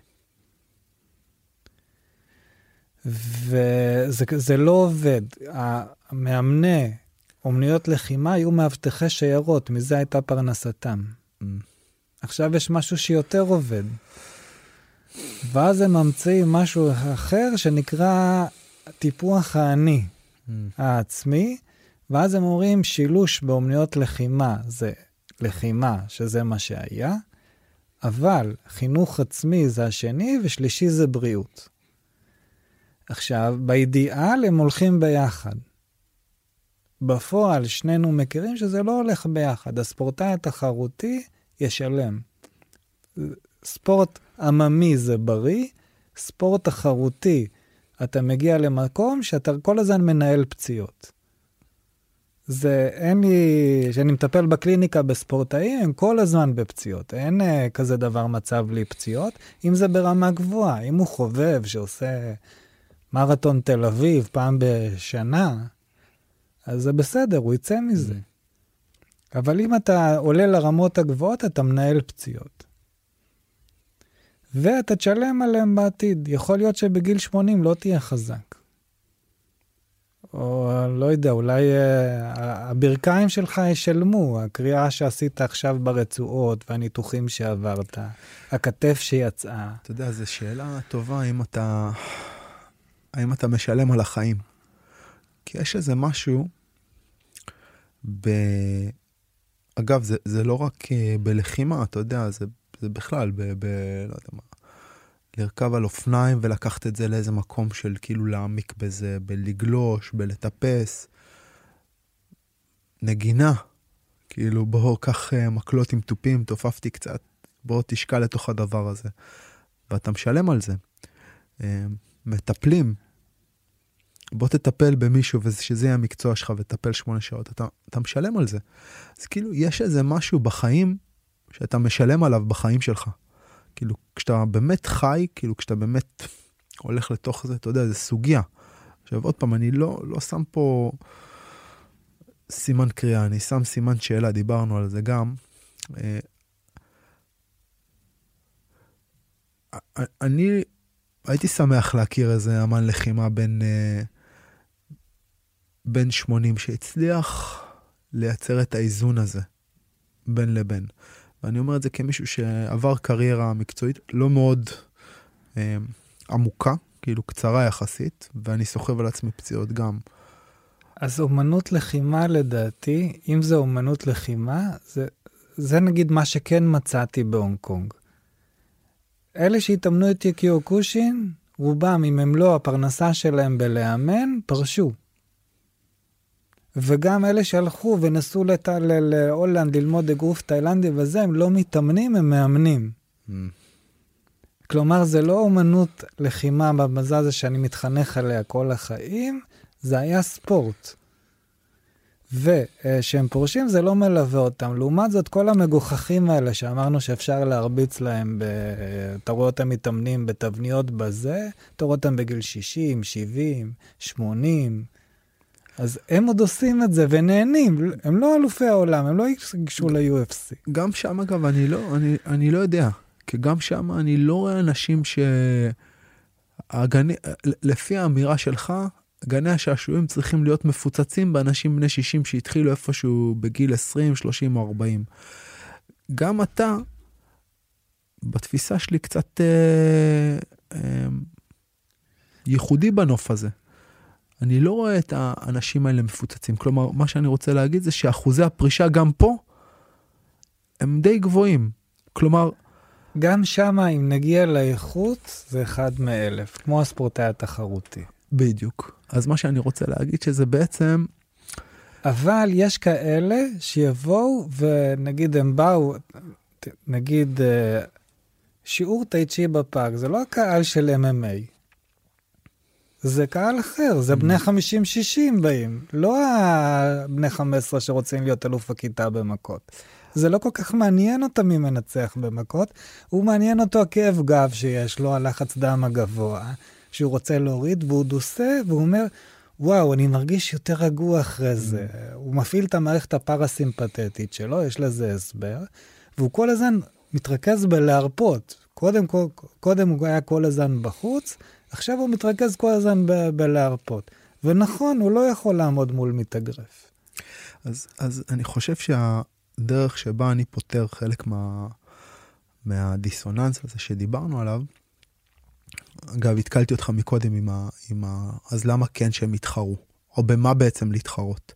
וזה זה לא עובד. המאמני אומנויות לחימה היו מאבטחי שיירות, מזה הייתה פרנסתם. Mm. עכשיו יש משהו שיותר עובד. ואז הם ממציאים משהו אחר שנקרא טיפוח האני. העצמי, ואז הם אומרים שילוש באומנויות לחימה זה לחימה, שזה מה שהיה, אבל חינוך עצמי זה השני, ושלישי זה בריאות. עכשיו, באידיאל הם הולכים ביחד. בפועל, שנינו מכירים שזה לא הולך ביחד. הספורטאי התחרותי ישלם. ספורט עממי זה בריא, ספורט תחרותי, אתה מגיע למקום שאתה כל הזמן מנהל פציעות. זה, אין לי, כשאני מטפל בקליניקה בספורטאים, הם כל הזמן בפציעות. אין uh, כזה דבר מצב בלי פציעות, אם זה ברמה גבוהה. אם הוא חובב שעושה מרתון תל אביב פעם בשנה, אז זה בסדר, הוא יצא מזה. אבל אם אתה עולה לרמות הגבוהות, אתה מנהל פציעות. ואתה תשלם עליהם בעתיד. יכול להיות שבגיל 80 לא תהיה חזק. או לא יודע, אולי uh, הברכיים שלך ישלמו, הקריאה שעשית עכשיו ברצועות והניתוחים שעברת, הכתף שיצאה. אתה יודע, זו שאלה טובה אם אתה, האם אתה משלם על החיים. כי יש איזה משהו, ב... אגב, זה, זה לא רק uh, בלחימה, אתה יודע, זה, זה בכלל, ב, ב... לא יודע מה, לרכב על אופניים ולקחת את זה לאיזה מקום של כאילו להעמיק בזה, בלגלוש, בלטפס. נגינה, כאילו בוא קח uh, מקלות עם תופים, תופפתי קצת, בוא תשקע לתוך הדבר הזה. ואתה משלם על זה. Uh, מטפלים, בוא תטפל במישהו ושזה יהיה המקצוע שלך ותטפל שמונה שעות, אתה, אתה משלם על זה. אז כאילו, יש איזה משהו בחיים שאתה משלם עליו בחיים שלך. כאילו, כשאתה באמת חי, כאילו, כשאתה באמת הולך לתוך זה, אתה יודע, זה סוגיה. עכשיו, עוד פעם, אני לא, לא שם פה סימן קריאה, אני שם סימן שאלה, דיברנו על זה גם. אה, אני הייתי שמח להכיר איזה אמן לחימה בין, אה, בין 80 שהצליח לייצר את האיזון הזה בין לבין. ואני אומר את זה כמישהו שעבר קריירה מקצועית לא מאוד אה, עמוקה, כאילו קצרה יחסית, ואני סוחב על עצמי פציעות גם. אז אומנות לחימה לדעתי, אם זה אומנות לחימה, זה, זה נגיד מה שכן מצאתי בהונג קונג. אלה שהתאמנו את יקיוקושין, רובם, אם הם לא הפרנסה שלהם בלאמן, פרשו. וגם אלה שהלכו ונסעו לת... להולנד ללמוד אגרוף תאילנדי וזה, הם לא מתאמנים, הם מאמנים. Mm. כלומר, זה לא אומנות לחימה במזל הזה שאני מתחנך עליה כל החיים, זה היה ספורט. וכשהם פורשים זה לא מלווה אותם. לעומת זאת, כל המגוחכים האלה שאמרנו שאפשר להרביץ להם, ב... אתה רואה אותם מתאמנים בתבניות בזה, אתה רואה אותם בגיל 60, 70, 80. אז הם עוד עושים את זה ונהנים, הם לא אלופי העולם, הם לא ייגשו ל-UFC. גם שם, אגב, אני לא, אני, אני לא יודע, כי גם שם אני לא רואה אנשים ש... הגני... לפי האמירה שלך, גני השעשועים צריכים להיות מפוצצים באנשים בני 60 שהתחילו איפשהו בגיל 20, 30 או 40. גם אתה, בתפיסה שלי, קצת אה, אה, ייחודי בנוף הזה. אני לא רואה את האנשים האלה מפוצצים. כלומר, מה שאני רוצה להגיד זה שאחוזי הפרישה גם פה הם די גבוהים. כלומר... גם שם, אם נגיע לאיכות, זה אחד מאלף, כמו הספורטאי התחרותי. בדיוק. אז מה שאני רוצה להגיד שזה בעצם... אבל יש כאלה שיבואו ונגיד הם באו, נגיד אה, שיעור טייצ'י בפארק, זה לא הקהל של MMA. זה קהל אחר, זה בני 50-60 באים, לא הבני 15 שרוצים להיות אלוף הכיתה במכות. זה לא כל כך מעניין אותם מי מנצח במכות, הוא מעניין אותו הכאב גב שיש לו, הלחץ דם הגבוה, שהוא רוצה להוריד, והוא דוסה, והוא אומר, וואו, אני מרגיש יותר רגוע אחרי זה. הוא מפעיל את המערכת הפרסימפטית שלו, יש לזה הסבר, והוא כל הזמן מתרכז בלהרפות. קודם, קודם הוא היה כל הזמן בחוץ, עכשיו הוא מתרכז כל הזמן ב- בלהרפות. ונכון, הוא לא יכול לעמוד מול מתאגרף. אז, אז אני חושב שהדרך שבה אני פותר חלק מה, מהדיסוננס הזה שדיברנו עליו, אגב, התקלתי אותך מקודם עם ה, עם ה... אז למה כן שהם יתחרו? או במה בעצם להתחרות?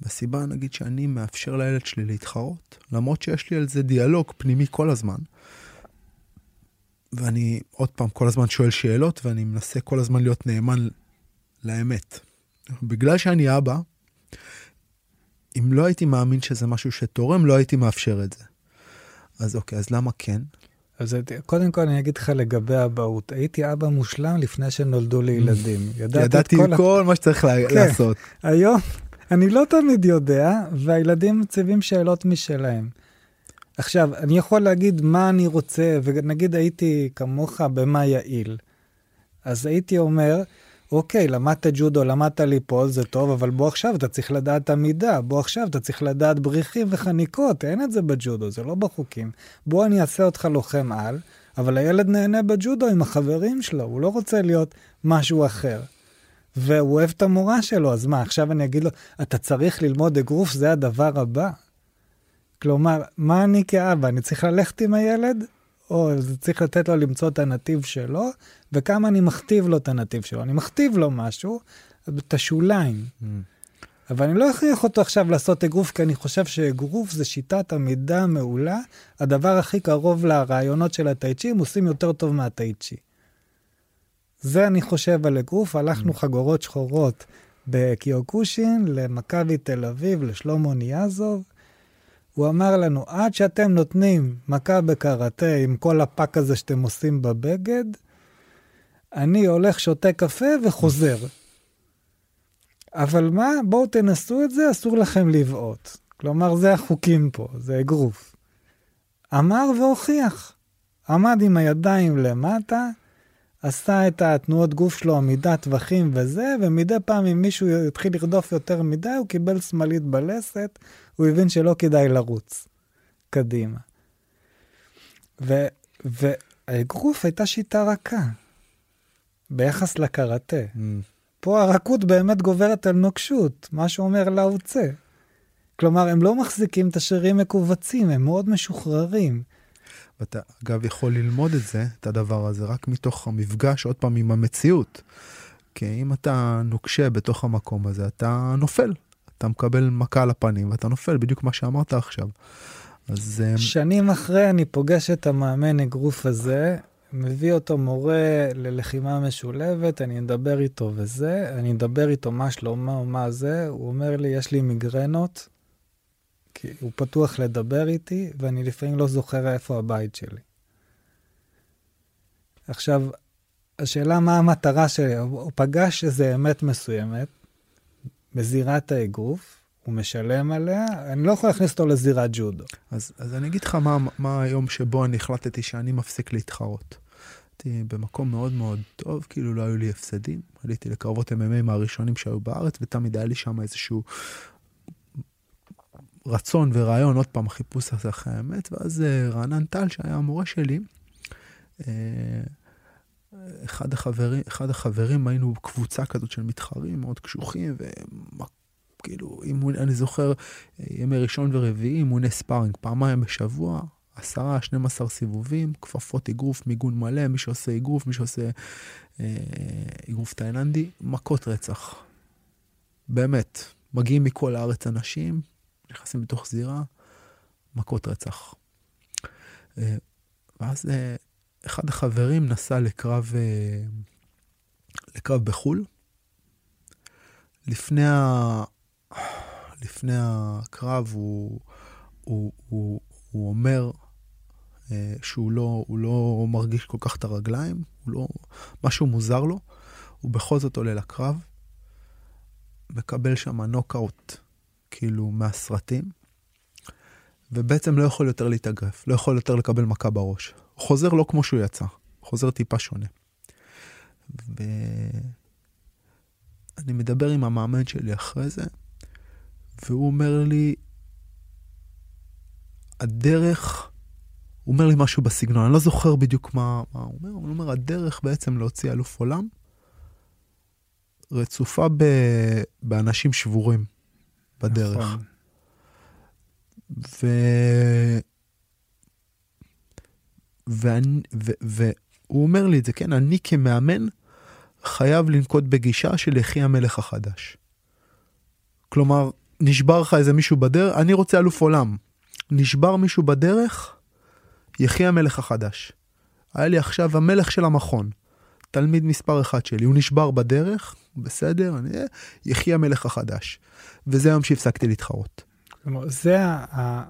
בסיבה, נגיד, שאני מאפשר לילד שלי להתחרות, למרות שיש לי על זה דיאלוג פנימי כל הזמן. ואני עוד פעם כל הזמן שואל שאלות, ואני מנסה כל הזמן להיות נאמן לאמת. בגלל שאני אבא, אם לא הייתי מאמין שזה משהו שתורם, לא הייתי מאפשר את זה. אז אוקיי, אז למה כן? אז קודם כל אני אגיד לך לגבי אבהות, הייתי אבא מושלם לפני שנולדו לי ילדים. ידעתי, ידעתי כל, כל מה שצריך כן. לעשות. היום אני לא תמיד יודע, והילדים מציבים שאלות משלהם. עכשיו, אני יכול להגיד מה אני רוצה, ונגיד הייתי כמוך במה יעיל. אז הייתי אומר, אוקיי, למדת ג'ודו, למדת ליפול, זה טוב, אבל בוא עכשיו, אתה צריך לדעת עמידה, בוא עכשיו, אתה צריך לדעת בריחים וחניקות, אין את זה בג'ודו, זה לא בחוקים. בוא אני אעשה אותך לוחם על, אבל הילד נהנה בג'ודו עם החברים שלו, הוא לא רוצה להיות משהו אחר. והוא אוהב את המורה שלו, אז מה, עכשיו אני אגיד לו, אתה צריך ללמוד אגרוף, זה הדבר הבא. כלומר, מה אני כאבא, אני צריך ללכת עם הילד, או צריך לתת לו למצוא את הנתיב שלו, וכמה אני מכתיב לו את הנתיב שלו. אני מכתיב לו משהו, את השוליים. Mm. אבל אני לא אכריח אותו עכשיו לעשות אגרוף, כי אני חושב שאגרוף זה שיטת עמידה מעולה. הדבר הכי קרוב לרעיונות של הטייצ'י, הם עושים יותר טוב מהטייצ'י. זה אני חושב על אגרוף, הלכנו mm. חגורות שחורות בקיוקושין, למכבי תל אביב, לשלמה ניאזוב. הוא אמר לנו, עד שאתם נותנים מכה בקראטה עם כל הפאק הזה שאתם עושים בבגד, אני הולך, שותה קפה וחוזר. אבל מה, בואו תנסו את זה, אסור לכם לבעוט. כלומר, זה החוקים פה, זה אגרוף. אמר והוכיח. עמד עם הידיים למטה, עשה את התנועות גוף שלו, עמידת טווחים וזה, ומדי פעם אם מישהו יתחיל לרדוף יותר מדי, הוא קיבל שמאלית בלסת, הוא הבין שלא כדאי לרוץ קדימה. והאגרוף הייתה שיטה רכה ביחס לקראטה. Mm. פה הרכות באמת גוברת על נוקשות, מה שאומר לאו צה. כלומר, הם לא מחזיקים את השרירים מכווצים, הם מאוד משוחררים. ואתה, אגב, יכול ללמוד את זה, את הדבר הזה, רק מתוך המפגש, עוד פעם, עם המציאות. כי אם אתה נוקשה בתוך המקום הזה, אתה נופל. אתה מקבל מכה על הפנים ואתה נופל, בדיוק מה שאמרת עכשיו. אז... אה, שנים אחרי אני פוגש את המאמן אגרוף הזה, מביא אותו מורה ללחימה משולבת, אני אדבר איתו וזה, אני אדבר איתו מה שלומה או מה זה, הוא אומר לי, יש לי מיגרנות, כי הוא פתוח לדבר איתי, ואני לפעמים לא זוכר איפה הבית שלי. עכשיו, השאלה מה המטרה שלי, הוא פגש איזה אמת מסוימת בזירת האגרוף, הוא משלם עליה, אני לא יכול להכניס אותו לזירת ג'ודו. אז, אז אני אגיד לך מה, מה היום שבו אני החלטתי שאני מפסיק להתחרות. הייתי במקום מאוד מאוד טוב, כאילו לא היו לי הפסדים. עליתי לקרבות MMA מהראשונים שהיו בארץ, ותמיד היה לי שם איזשהו רצון ורעיון, עוד פעם, החיפוש הזה אחרי האמת, ואז אה, רענן טל, שהיה המורה שלי, אה, אחד החברים, אחד החברים, היינו קבוצה כזאת של מתחרים מאוד קשוחים, וכאילו, אימון, אני זוכר, ימי ראשון ורביעי, אימוני ספארינג, פעמיים בשבוע, עשרה, 12 סיבובים, כפפות אגרוף, מיגון מלא, מי שעושה אגרוף, מי שעושה אה, אגרוף תאילנדי, מכות רצח. באמת, מגיעים מכל הארץ אנשים, נכנסים לתוך זירה, מכות רצח. אה, ואז אה, אחד החברים נסע לקרב, אה, לקרב בחו"ל. לפני, ה... לפני הקרב הוא, הוא, הוא, הוא אומר שהוא לא, הוא לא מרגיש כל כך את הרגליים, הוא לא, משהו מוזר לו, הוא בכל זאת עולה לקרב, מקבל שם נוקאוט כאילו מהסרטים, ובעצם לא יכול יותר להתאגרף, לא יכול יותר לקבל מכה בראש. הוא חוזר לא כמו שהוא יצא, הוא חוזר טיפה שונה. ואני מדבר עם המאמן שלי אחרי זה, והוא אומר לי, הדרך, הוא אומר לי משהו בסגנון, אני לא זוכר בדיוק מה, מה הוא אומר, הוא אומר, הדרך בעצם להוציא אלוף עולם רצופה ב, באנשים שבורים. בדרך. נכון. ו... ואני, ו... והוא אומר לי את זה, כן, אני כמאמן חייב לנקוט בגישה של יחי המלך החדש. כלומר, נשבר לך איזה מישהו בדרך, אני רוצה אלוף עולם. נשבר מישהו בדרך, יחי המלך החדש. היה לי עכשיו המלך של המכון, תלמיד מספר אחד שלי, הוא נשבר בדרך, בסדר, אני... יחי המלך החדש. וזה היום שהפסקתי להתחרות. זה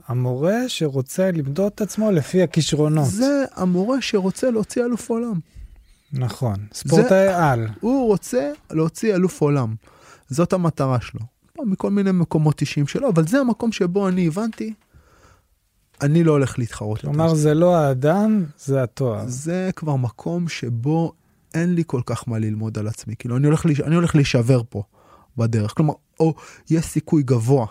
המורה שרוצה למדוד את עצמו לפי הכישרונות. זה המורה שרוצה להוציא אלוף עולם. נכון, ספורטאי על. הוא רוצה להוציא אלוף עולם. זאת המטרה שלו. מכל מיני מקומות אישיים שלו, אבל זה המקום שבו אני הבנתי, אני לא הולך להתחרות. כלומר, זה לא האדם, זה התואר. זה כבר מקום שבו אין לי כל כך מה ללמוד על עצמי. כאילו, אני הולך, אני הולך להישבר פה בדרך. כלומר, או יש סיכוי גבוה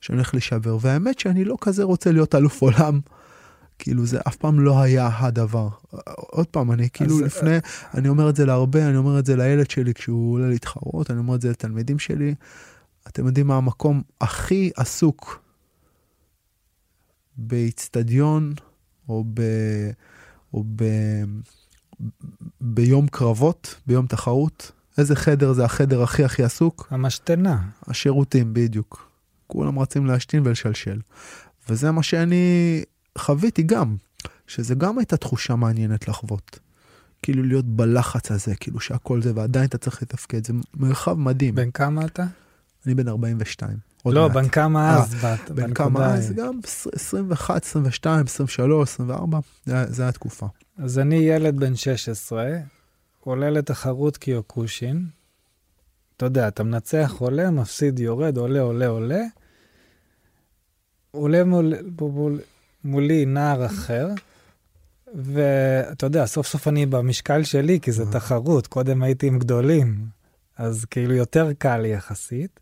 שאני הולך להישבר, והאמת שאני לא כזה רוצה להיות אלוף עולם. כאילו זה אף פעם לא היה הדבר. עוד פעם, אני כאילו אז... לפני, אני אומר את זה להרבה, אני אומר את זה לילד שלי כשהוא עולה להתחרות, אני אומר את זה לתלמידים שלי. אתם יודעים מה המקום הכי עסוק באיצטדיון או, ב, או ב, ביום קרבות, ביום תחרות? איזה חדר זה החדר הכי הכי עסוק? המשתנה. השירותים, בדיוק. כולם רצים להשתין ולשלשל. וזה מה שאני חוויתי גם, שזה גם הייתה תחושה מעניינת לחוות. כאילו להיות בלחץ הזה, כאילו שהכל זה, ועדיין אתה צריך לתפקד, זה מרחב מדהים. בן כמה אתה? אני בן 42. לא, בן כמה אז? 아, בת, בן כמה אז? גם 21, 22, 23, 24, זה התקופה. אז אני ילד בן 16, עולה לתחרות קיוקושין. אתה יודע, אתה מנצח, עולה, מפסיד, יורד, עולה, עולה, עולה. עולה מול, מול, מולי נער אחר, ואתה יודע, סוף סוף אני במשקל שלי, כי זו אה. תחרות, קודם הייתי עם גדולים, אז כאילו יותר קל יחסית.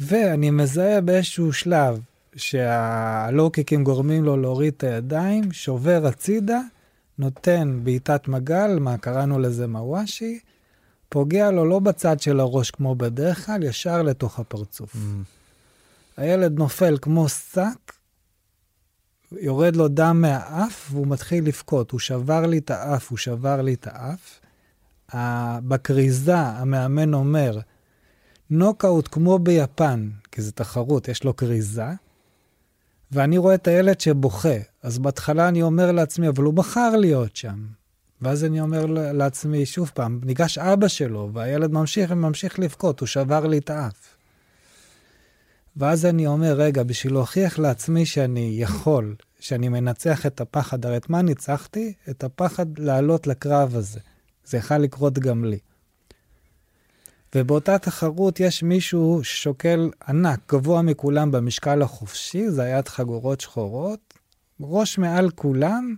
ואני מזהה באיזשהו שלב שהלואו-קיקים גורמים לו להוריד את הידיים, שובר הצידה, נותן בעיטת מגל, מה קראנו לזה מוואשי, פוגע לו לא בצד של הראש כמו בדרך כלל, ישר לתוך הפרצוף. Mm. הילד נופל כמו שק, יורד לו דם מהאף והוא מתחיל לבכות. הוא שבר לי את האף, הוא שבר לי את האף. בכריזה המאמן אומר, נוקאוט כמו ביפן, כי זו תחרות, יש לו כריזה, ואני רואה את הילד שבוכה. אז בהתחלה אני אומר לעצמי, אבל הוא בחר להיות שם. ואז אני אומר לעצמי, שוב פעם, ניגש אבא שלו, והילד ממשיך וממשיך לבכות, הוא שבר לי את האף. ואז אני אומר, רגע, בשביל להוכיח לעצמי שאני יכול, שאני מנצח את הפחד, הרי את מה ניצחתי? את הפחד לעלות לקרב הזה. זה יכול לקרות גם לי. ובאותה תחרות יש מישהו ששוקל ענק, גבוה מכולם במשקל החופשי, זה היה חגורות שחורות, ראש מעל כולם,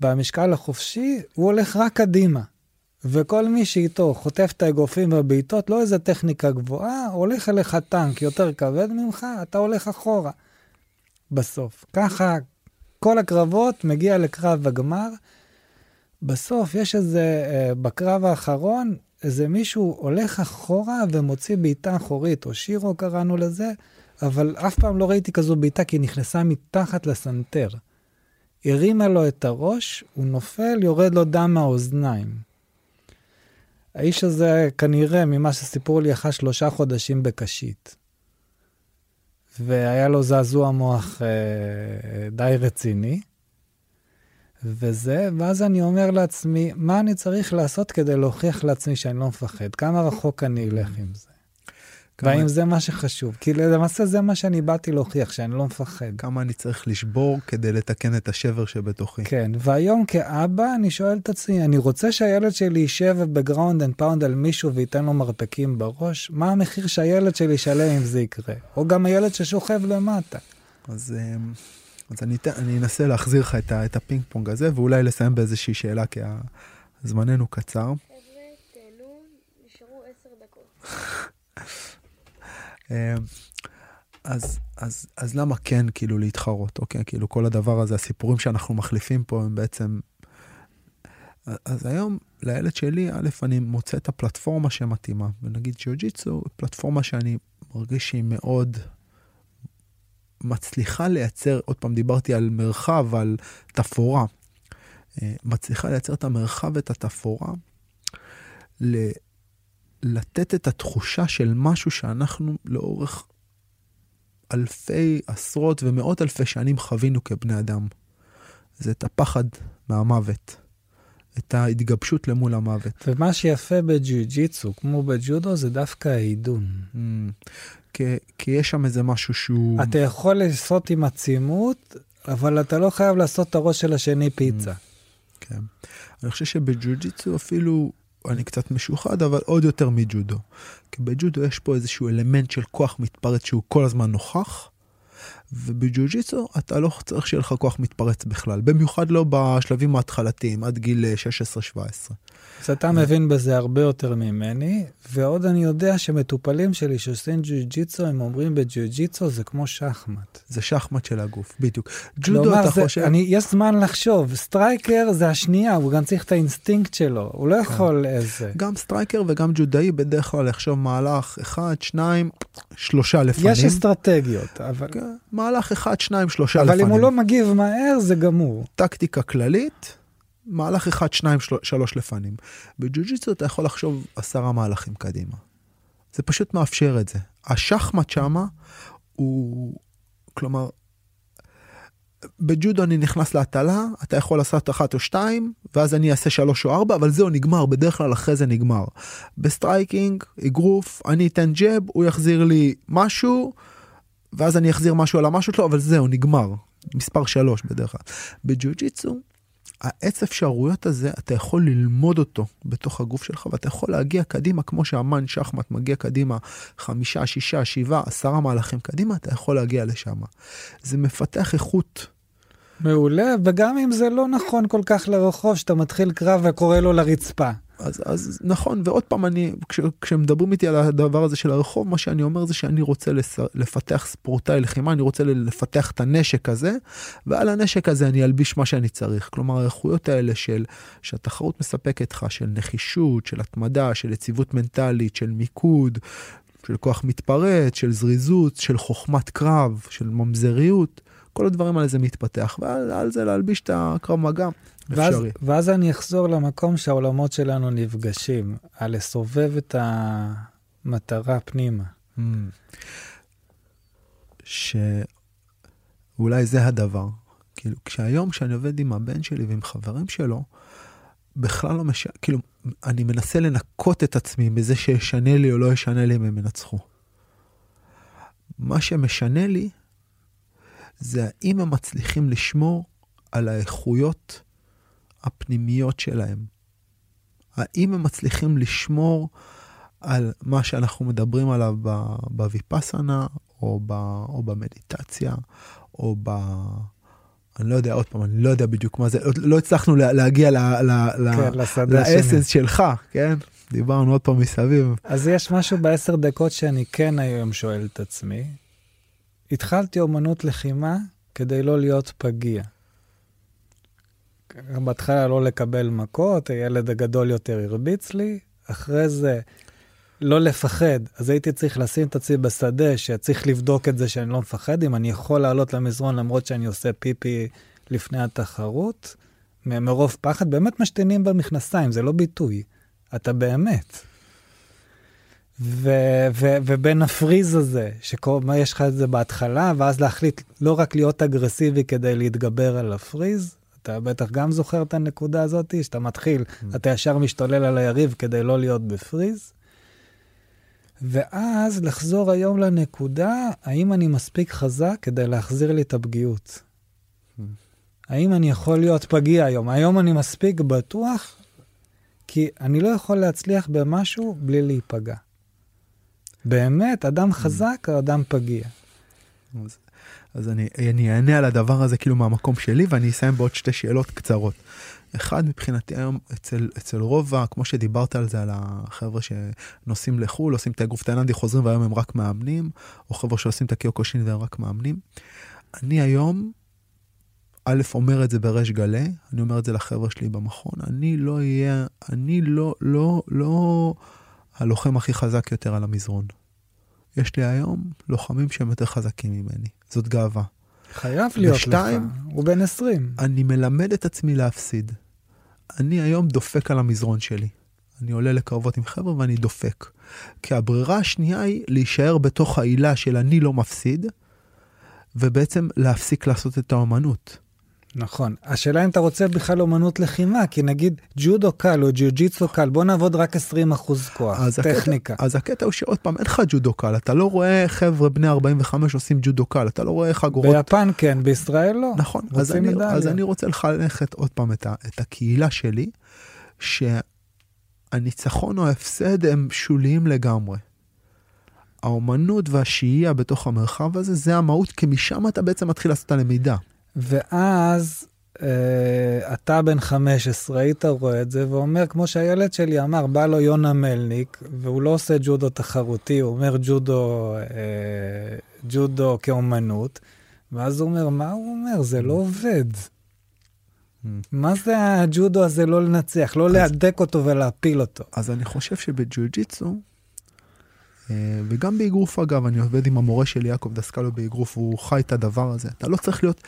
במשקל החופשי, הוא הולך רק קדימה. וכל מי שאיתו חוטף את האגרופים והבעיטות, לא איזה טכניקה גבוהה, הולך אליך טנק יותר כבד ממך, אתה הולך אחורה. בסוף. ככה כל הקרבות מגיע לקרב הגמר. בסוף יש איזה, אה, בקרב האחרון, איזה מישהו הולך אחורה ומוציא בעיטה אחורית, או שירו קראנו לזה, אבל אף פעם לא ראיתי כזו בעיטה כי היא נכנסה מתחת לסנטר. הרימה לו את הראש, הוא נופל, יורד לו דם מהאוזניים. האיש הזה, כנראה, ממה שסיפרו לי, אחרי שלושה חודשים בקשית. והיה לו זעזוע מוח אה, די רציני. וזה, ואז אני אומר לעצמי, מה אני צריך לעשות כדי להוכיח לעצמי שאני לא מפחד? כמה רחוק אני אלך עם זה? כמה... והאם זה מה שחשוב? כי למעשה זה מה שאני באתי להוכיח, שאני לא מפחד. כמה אני צריך לשבור כדי לתקן את השבר שבתוכי. כן, והיום כאבא אני שואל את עצמי, אני רוצה שהילד שלי יישב ב ground and pound על מישהו וייתן לו מרפקים בראש? מה המחיר שהילד שלי ישלם אם זה יקרה? או גם הילד ששוכב למטה. אז... אז אני, אני אנסה להחזיר לך את, את הפינג פונג הזה, ואולי לסיים באיזושהי שאלה, כי זמננו קצר. אמ, אז, אז, אז למה כן כאילו להתחרות, אוקיי? כאילו כל הדבר הזה, הסיפורים שאנחנו מחליפים פה הם בעצם... אז היום לילד שלי, א', אני מוצא את הפלטפורמה שמתאימה, ונגיד ג'יוג'יצו, פלטפורמה שאני מרגיש שהיא מאוד מצליחה לייצר, עוד פעם דיברתי על מרחב, על תפאורה, אה, מצליחה לייצר את המרחב ואת התפאורה, ל- לתת את התחושה של משהו שאנחנו לאורך אלפי, עשרות ומאות אלפי שנים חווינו כבני אדם. זה את הפחד מהמוות. את ההתגבשות למול המוות. ומה שיפה בג'יוג'יצו, כמו בג'ודו, זה דווקא העידון. Mm. כי, כי יש שם איזה משהו שהוא... אתה יכול לעשות עם עצימות, אבל אתה לא חייב לעשות את הראש של השני פיצה. Mm. כן. אני חושב שבג'יוג'יצו אפילו, אני קצת משוחד, אבל עוד יותר מג'ודו. כי בג'ודו יש פה איזשהו אלמנט של כוח מתפרץ שהוא כל הזמן נוכח. ובג'ו-ג'יצו אתה לא צריך שיהיה לך כוח מתפרץ בכלל, במיוחד לא בשלבים ההתחלתיים, עד גיל 16-17. אז אתה מבין בזה הרבה יותר ממני, ועוד אני יודע שמטופלים שלי שעושים ג'ו-ג'יצו, הם אומרים בג'ו-ג'יצו זה כמו שחמט. זה שחמט של הגוף, בדיוק. ג'ודו אתה זה, חושב... אני, יש זמן לחשוב, striker זה השנייה, הוא גם צריך את האינסטינקט שלו, הוא לא כן. יכול איזה. גם striker וגם ג'ודאי בדרך כלל לחשוב מהלך אחד, שניים, שלושה לפנים. יש אסטרטגיות, אבל... כן, מהלך אחד, שניים, שלושה אבל לפנים. אבל אם הוא לא מגיב מהר, זה גמור. טקטיקה כללית, מהלך אחד, שניים, של... שלוש לפנים. בג'ו-ג'יצו אתה יכול לחשוב עשרה מהלכים קדימה. זה פשוט מאפשר את זה. השחמט שמה הוא, כלומר, בג'ודו אני נכנס להטלה, אתה יכול לעשות אחת או שתיים, ואז אני אעשה שלוש או ארבע, אבל זהו, נגמר, בדרך כלל אחרי זה נגמר. בסטרייקינג, אגרוף, אני אתן ג'ב, הוא יחזיר לי משהו, ואז אני אחזיר משהו על המשהו שלו, אבל זהו, נגמר. מספר שלוש בדרך כלל. בג'ו-ג'יצו, העץ אפשרויות הזה, אתה יכול ללמוד אותו בתוך הגוף שלך, ואתה יכול להגיע קדימה, כמו שהמן שחמט מגיע קדימה חמישה, שישה, שבעה, עשרה מהלכים קדימה, אתה יכול להגיע לשם. זה מפתח איכות. מעולה, וגם אם זה לא נכון כל כך לרחוב, שאתה מתחיל קרב וקורא לו לרצפה. אז, אז נכון, ועוד פעם, אני, כש, כשמדברים איתי על הדבר הזה של הרחוב, מה שאני אומר זה שאני רוצה לס, לפתח ספורטאי לחימה, אני רוצה לפתח את הנשק הזה, ועל הנשק הזה אני אלביש מה שאני צריך. כלומר, האיכויות האלה של, שהתחרות מספקת לך, של נחישות, של התמדה, של יציבות מנטלית, של מיקוד, של כוח מתפרץ, של זריזות, של חוכמת קרב, של ממזריות, כל הדברים האלה זה מתפתח, ועל זה להלביש את הקרב מגע, ואז. ואז אני אחזור למקום שהעולמות שלנו נפגשים, על לסובב את המטרה פנימה. Mm. שאולי זה הדבר. כאילו, כשהיום כשאני עובד עם הבן שלי ועם חברים שלו, בכלל לא משנה, כאילו, אני מנסה לנקות את עצמי בזה שישנה לי או לא ישנה לי אם הם ינצחו. מה שמשנה לי זה האם הם מצליחים לשמור על האיכויות הפנימיות שלהם. האם הם מצליחים לשמור על מה שאנחנו מדברים עליו בוויפאסנה, או, ב, או במדיטציה, או ב... אני לא יודע, עוד פעם, אני לא יודע בדיוק מה זה, לא הצלחנו להגיע ל, ל, כן, לאסנס שלך, כן? דיברנו עוד פעם מסביב. אז יש משהו בעשר דקות שאני כן היום שואל את עצמי. התחלתי אומנות לחימה כדי לא להיות פגיע. בהתחלה לא לקבל מכות, הילד הגדול יותר הרביץ לי, אחרי זה לא לפחד, אז הייתי צריך לשים את עצמי בשדה, שצריך לבדוק את זה שאני לא מפחד, אם אני יכול לעלות למזרון למרות שאני עושה פיפי לפני התחרות, מרוב פחד, באמת משתינים במכנסיים, זה לא ביטוי, אתה באמת. ו- ו- ובין הפריז הזה, שיש לך את זה בהתחלה, ואז להחליט לא רק להיות אגרסיבי כדי להתגבר על הפריז, אתה בטח גם זוכר את הנקודה הזאת, שאתה מתחיל, mm. אתה ישר משתולל על היריב כדי לא להיות בפריז. ואז לחזור היום לנקודה, האם אני מספיק חזק כדי להחזיר לי את הפגיעות? Hmm. האם אני יכול להיות פגיע היום? היום אני מספיק בטוח, כי אני לא יכול להצליח במשהו בלי להיפגע. באמת, אדם hmm. חזק או אדם פגיע? אז, אני, אני אענה על הדבר הזה כאילו מהמקום שלי, ואני אסיים בעוד שתי שאלות קצרות. אחד מבחינתי היום אצל, אצל רוב, כמו שדיברת על זה, על החבר'ה שנוסעים לחו"ל, עושים את האגרוף תאילנדי, חוזרים והיום הם רק מאמנים, או חבר'ה שעושים את הקיוקושין והם רק מאמנים. אני היום, א', אומר את זה בריש גלי, אני אומר את זה לחבר'ה שלי במכון, אני לא אהיה, אני לא, לא, לא הלוחם הכי חזק יותר על המזרון. יש לי היום לוחמים שהם יותר חזקים ממני, זאת גאווה. חייב להיות ושתיים, לך, הוא בן 20. אני מלמד את עצמי להפסיד. אני היום דופק על המזרון שלי. אני עולה לקרבות עם חבר'ה ואני דופק. כי הברירה השנייה היא להישאר בתוך העילה של אני לא מפסיד, ובעצם להפסיק לעשות את האומנות. נכון. השאלה אם אתה רוצה בכלל אומנות לחימה, כי נגיד ג'ודו קל או ג'יוג'יצו קל, בוא נעבוד רק 20 אחוז כוח, אז טכניקה. הקטע, אז הקטע הוא שעוד פעם, אין לך ג'ודו קל, אתה לא רואה חבר'ה בני 45 עושים ג'ודו קל, אתה לא רואה חגורות. ביפן כן, בישראל לא. נכון, אז אני, אז אני רוצה לחנך עוד פעם את, ה, את הקהילה שלי, שהניצחון או ההפסד הם שוליים לגמרי. האומנות והשהייה בתוך המרחב הזה, זה המהות, כי משם אתה בעצם מתחיל לעשות את הלמידה. ואז אה, אתה בן 15, היית רואה את זה, ואומר, כמו שהילד שלי אמר, בא לו יונה מלניק, והוא לא עושה ג'ודו תחרותי, הוא אומר ג'ודו, אה, ג'ודו כאומנות, ואז הוא אומר, מה הוא אומר? זה לא עובד. מה זה הג'ודו הזה לא לנצח, לא להדק אותו ולהפיל אותו? אז אני חושב שבג'ו-ג'יצו, אה, וגם באגרוף אגב, אני עובד עם המורה שלי, יעקב דסקלו באגרוף, והוא חי את הדבר הזה. אתה לא צריך להיות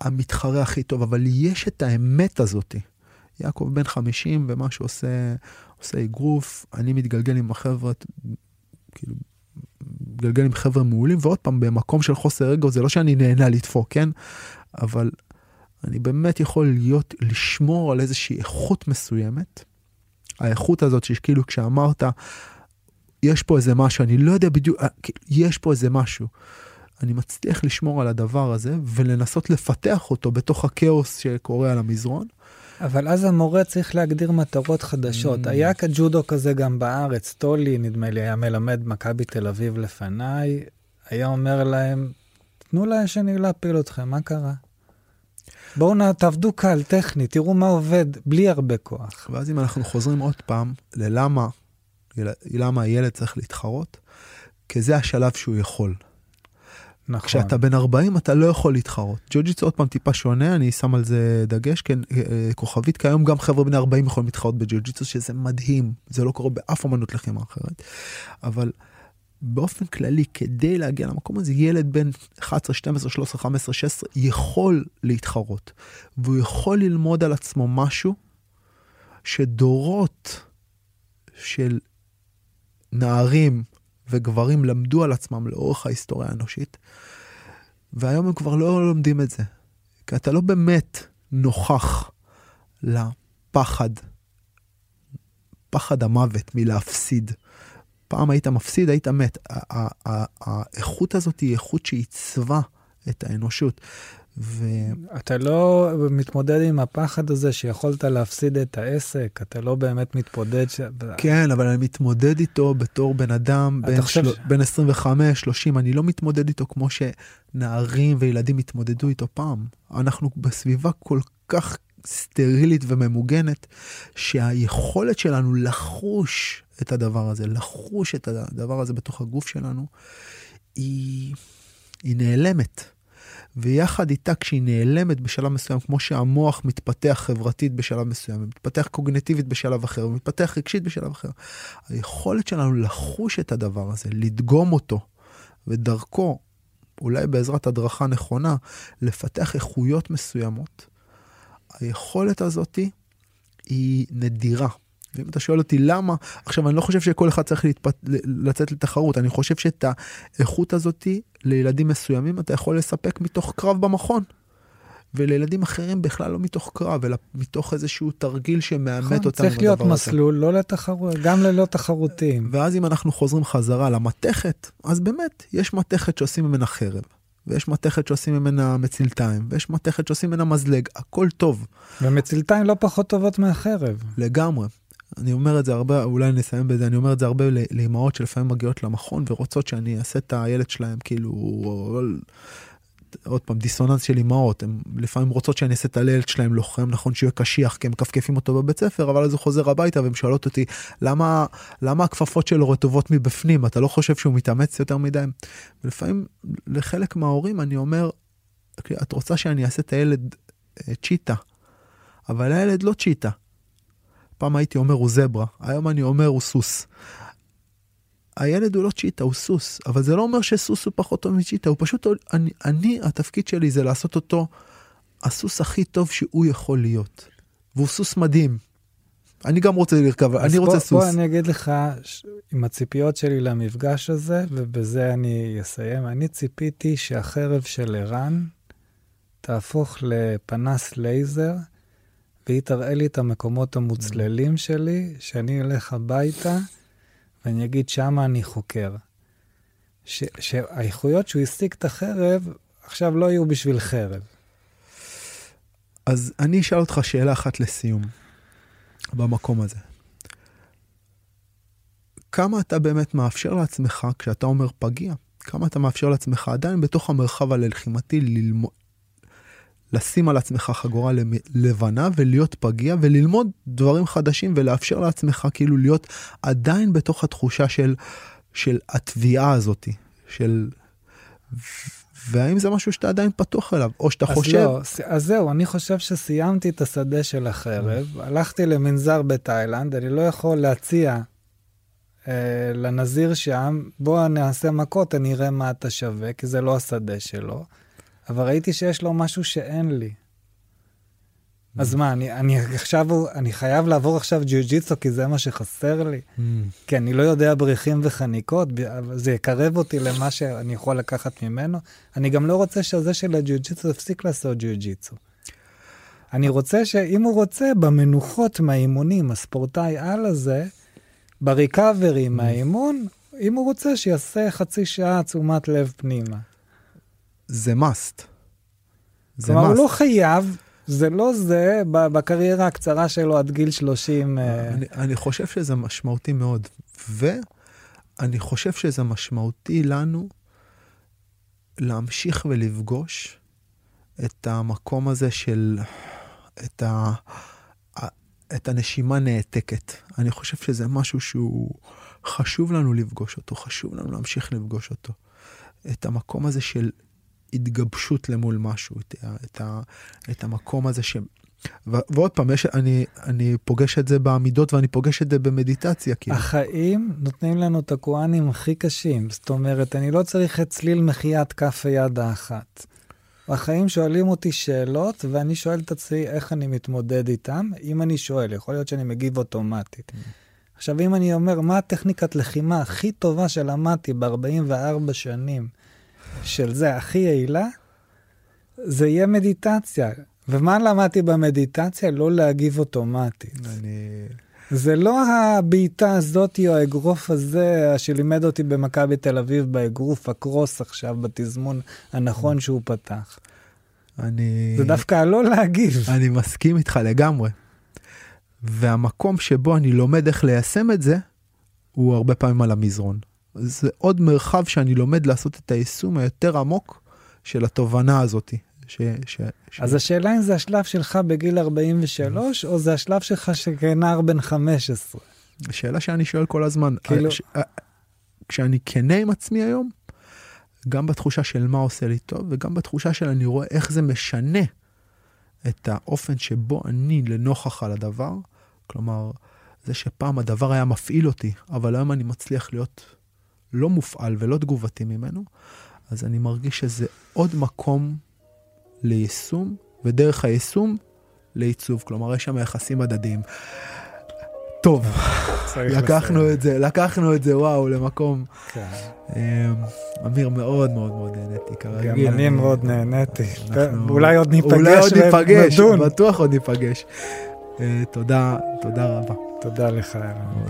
המתחרה הכי טוב, אבל יש את האמת הזאת. יעקב בן 50 ומה שעושה, עושה אגרוף, אני מתגלגל עם החבר'ה, כאילו, מתגלגל עם חבר'ה מעולים, ועוד פעם, במקום של חוסר אגו, זה לא שאני נהנה לדפוק, כן? אבל אני באמת יכול להיות, לשמור על איזושהי איכות מסוימת. האיכות הזאת שכאילו כשאמרת, יש פה איזה משהו, אני לא יודע בדיוק, אה, כאילו, יש פה איזה משהו. אני מצליח לשמור על הדבר הזה ולנסות לפתח אותו בתוך הכאוס שקורה על המזרון. אבל אז המורה צריך להגדיר מטרות חדשות. Mm. היה כג'ודו כזה גם בארץ, טולי, נדמה לי, היה מלמד מכבי תל אביב לפניי, היה אומר להם, תנו לשני להפיל אתכם, מה קרה? בואו נע, תעבדו קל, טכני, תראו מה עובד, בלי הרבה כוח. ואז אם אנחנו חוזרים עוד פעם ללמה, למה הילד צריך להתחרות, כי זה השלב שהוא יכול. נכון. כשאתה בן 40 אתה לא יכול להתחרות. ג'ו-ג'יצו עוד פעם טיפה שונה, אני שם על זה דגש, כן, אה, כוכבית, כי היום גם חבר'ה בני 40 יכולים להתחרות בג'ו-ג'יצו, שזה מדהים, זה לא קורה באף אמנות לחימה אחרת. אבל באופן כללי, כדי להגיע למקום הזה, ילד בן 11, 12, 13, 15, 16 יכול להתחרות, והוא יכול ללמוד על עצמו משהו שדורות של נערים וגברים למדו על עצמם לאורך ההיסטוריה האנושית, והיום הם כבר לא לומדים את זה. כי אתה לא באמת נוכח לפחד, פחד המוות מלהפסיד. פעם היית מפסיד, היית מת. האיכות הזאת היא איכות שעיצבה את האנושות. ו... אתה לא מתמודד עם הפחד הזה שיכולת להפסיד את העסק, אתה לא באמת מתמודד. ש... כן, אבל אני מתמודד איתו בתור בן אדם בין, חושב... של... בין 25, 30, אני לא מתמודד איתו כמו שנערים וילדים התמודדו איתו פעם. אנחנו בסביבה כל כך סטרילית וממוגנת, שהיכולת שלנו לחוש את הדבר הזה, לחוש את הדבר הזה בתוך הגוף שלנו, היא, היא נעלמת. ויחד איתה כשהיא נעלמת בשלב מסוים, כמו שהמוח מתפתח חברתית בשלב מסוים, מתפתח קוגנטיבית בשלב אחר, מתפתח רגשית בשלב אחר, היכולת שלנו לחוש את הדבר הזה, לדגום אותו, ודרכו, אולי בעזרת הדרכה נכונה, לפתח איכויות מסוימות, היכולת הזאתי היא נדירה. ואם אתה שואל אותי למה, עכשיו אני לא חושב שכל אחד צריך להתפת... לצאת לתחרות, אני חושב שאת האיכות הזאתי לילדים מסוימים אתה יכול לספק מתוך קרב במכון. ולילדים אחרים בכלל לא מתוך קרב, אלא מתוך איזשהו תרגיל שמאמת נכון, אותם צריך להיות מסלול, לא לתחרות, גם ללא תחרותיים. ואז אם אנחנו חוזרים חזרה למתכת, אז באמת, יש מתכת שעושים ממנה חרב. ויש מתכת שעושים ממנה מצילתיים, ויש מתכת שעושים ממנה מזלג, הכל טוב. ומצילתיים לא פחות טובות מהחרב. לגמרי. אני אומר את זה הרבה, אולי נסיים בזה, אני אומר את זה הרבה לאמהות שלפעמים מגיעות למכון ורוצות שאני אעשה את הילד שלהם כאילו, עוד פעם, דיסוננס של אמהות, הן לפעמים רוצות שאני אעשה את הילד שלהם לוחם, נכון שיהיה קשיח כי הם מכפכפים אותו בבית ספר, אבל אז הוא חוזר הביתה והן שואלות אותי, למה, למה הכפפות שלו רטובות מבפנים, אתה לא חושב שהוא מתאמץ יותר מדי? ולפעמים לחלק מההורים אני אומר, את רוצה שאני אעשה את הילד אה, צ'יטה, אבל הילד לא צ'יטה. פעם הייתי אומר הוא זברה, היום אני אומר הוא סוס. הילד הוא לא צ'יטה, הוא סוס, אבל זה לא אומר שסוס הוא פחות טוב מצ'יטה, הוא פשוט, אני, אני, התפקיד שלי זה לעשות אותו הסוס הכי טוב שהוא יכול להיות. והוא סוס מדהים. אני גם רוצה לרכב, אני רוצה בוא, סוס. בוא אני אגיד לך, ש... עם הציפיות שלי למפגש הזה, ובזה אני אסיים, אני ציפיתי שהחרב של ערן תהפוך לפנס לייזר, והיא תראה לי את המקומות המוצללים שלי, שאני אלך הביתה ואני אגיד, שמה אני חוקר. ש, שהאיכויות שהוא השיג את החרב, עכשיו לא יהיו בשביל חרב. אז אני אשאל אותך שאלה אחת לסיום, במקום הזה. כמה אתה באמת מאפשר לעצמך, כשאתה אומר פגיע, כמה אתה מאפשר לעצמך עדיין בתוך המרחב הלחימתי ללמוד, לשים על עצמך חגורה לבנה ולהיות פגיע וללמוד דברים חדשים ולאפשר לעצמך כאילו להיות עדיין בתוך התחושה של, של התביעה הזאתי, של... והאם זה משהו שאתה עדיין פתוח אליו, או שאתה אז חושב... לא, אז זהו, אני חושב שסיימתי את השדה של החרב, הלכתי למנזר בתאילנד, אני לא יכול להציע אה, לנזיר שם, בוא נעשה מכות, אני אראה מה אתה שווה, כי זה לא השדה שלו. אבל ראיתי שיש לו משהו שאין לי. אז מה, אני, אני עכשיו, אני חייב לעבור עכשיו ג'יוג'יצו כי זה מה שחסר לי? Mm. כי אני לא יודע בריחים וחניקות, זה יקרב אותי למה שאני יכול לקחת ממנו. אני גם לא רוצה שזה של הג'יוג'יצו יפסיק לעשות ג'יוג'יצו. אני רוצה שאם הוא רוצה, במנוחות מהאימונים, הספורטאי על הזה, בריקאברי mm. מהאימון, אם הוא רוצה, שיעשה חצי שעה תשומת לב פנימה. זה must. זה כלומר, must. הוא לא חייב, זה לא זה בקריירה הקצרה שלו עד גיל 30. אה, אני, אני חושב שזה משמעותי מאוד, ואני חושב שזה משמעותי לנו להמשיך ולפגוש את המקום הזה של, את, ה, את הנשימה נעתקת. אני חושב שזה משהו שהוא חשוב לנו לפגוש אותו, חשוב לנו להמשיך לפגוש אותו. את המקום הזה של התגבשות למול משהו, את, את, את המקום הזה ש, ו- ועוד פעם, יש, אני, אני פוגש את זה בעמידות ואני פוגש את זה במדיטציה. כאילו. החיים נותנים לנו את הקואנים הכי קשים. זאת אומרת, אני לא צריך את צליל מחיית כף היד האחת. החיים שואלים אותי שאלות, ואני שואל את עצמי איך אני מתמודד איתם. אם אני שואל, יכול להיות שאני מגיב אוטומטית. עכשיו, אם אני אומר, מה הטכניקת לחימה הכי טובה שלמדתי ב-44 שנים של זה, הכי יעילה, זה יהיה מדיטציה. ומה למדתי במדיטציה? לא להגיב אוטומטית. אני... זה לא הבעיטה הזאתי או האגרוף הזה שלימד אותי במכבי תל אביב באגרוף הקרוס עכשיו בתזמון הנכון שהוא פתח. אני... זה דווקא הלא להגיב. אני מסכים איתך לגמרי. והמקום שבו אני לומד איך ליישם את זה, הוא הרבה פעמים על המזרון. זה עוד מרחב שאני לומד לעשות את היישום היותר עמוק של התובנה הזאת. ש, ש, ש... אז השאלה אם זה השלב שלך בגיל 43, או זה השלב שלך כנער בן 15? שאלה שאני שואל כל הזמן. כאילו... ש... כשאני כנה עם עצמי היום, גם בתחושה של מה עושה לי טוב, וגם בתחושה של אני רואה איך זה משנה את האופן שבו אני לנוכח על הדבר. כלומר, זה שפעם הדבר היה מפעיל אותי, אבל היום אני מצליח להיות לא מופעל ולא תגובתי ממנו, אז אני מרגיש שזה עוד מקום ליישום, ודרך היישום לעיצוב. כלומר, יש שם יחסים הדדיים. טוב, לקחנו לסיים. את זה, לקחנו את זה, וואו, למקום. כן. אמ, אמיר, מאוד מאוד מאוד נהניתי, כרגיל. גם אני מאוד נהניתי. אולי עוד ניפגש אולי עוד ניפגש, בטוח עוד ניפגש. אה, תודה, תודה רבה. תודה לך, אלון.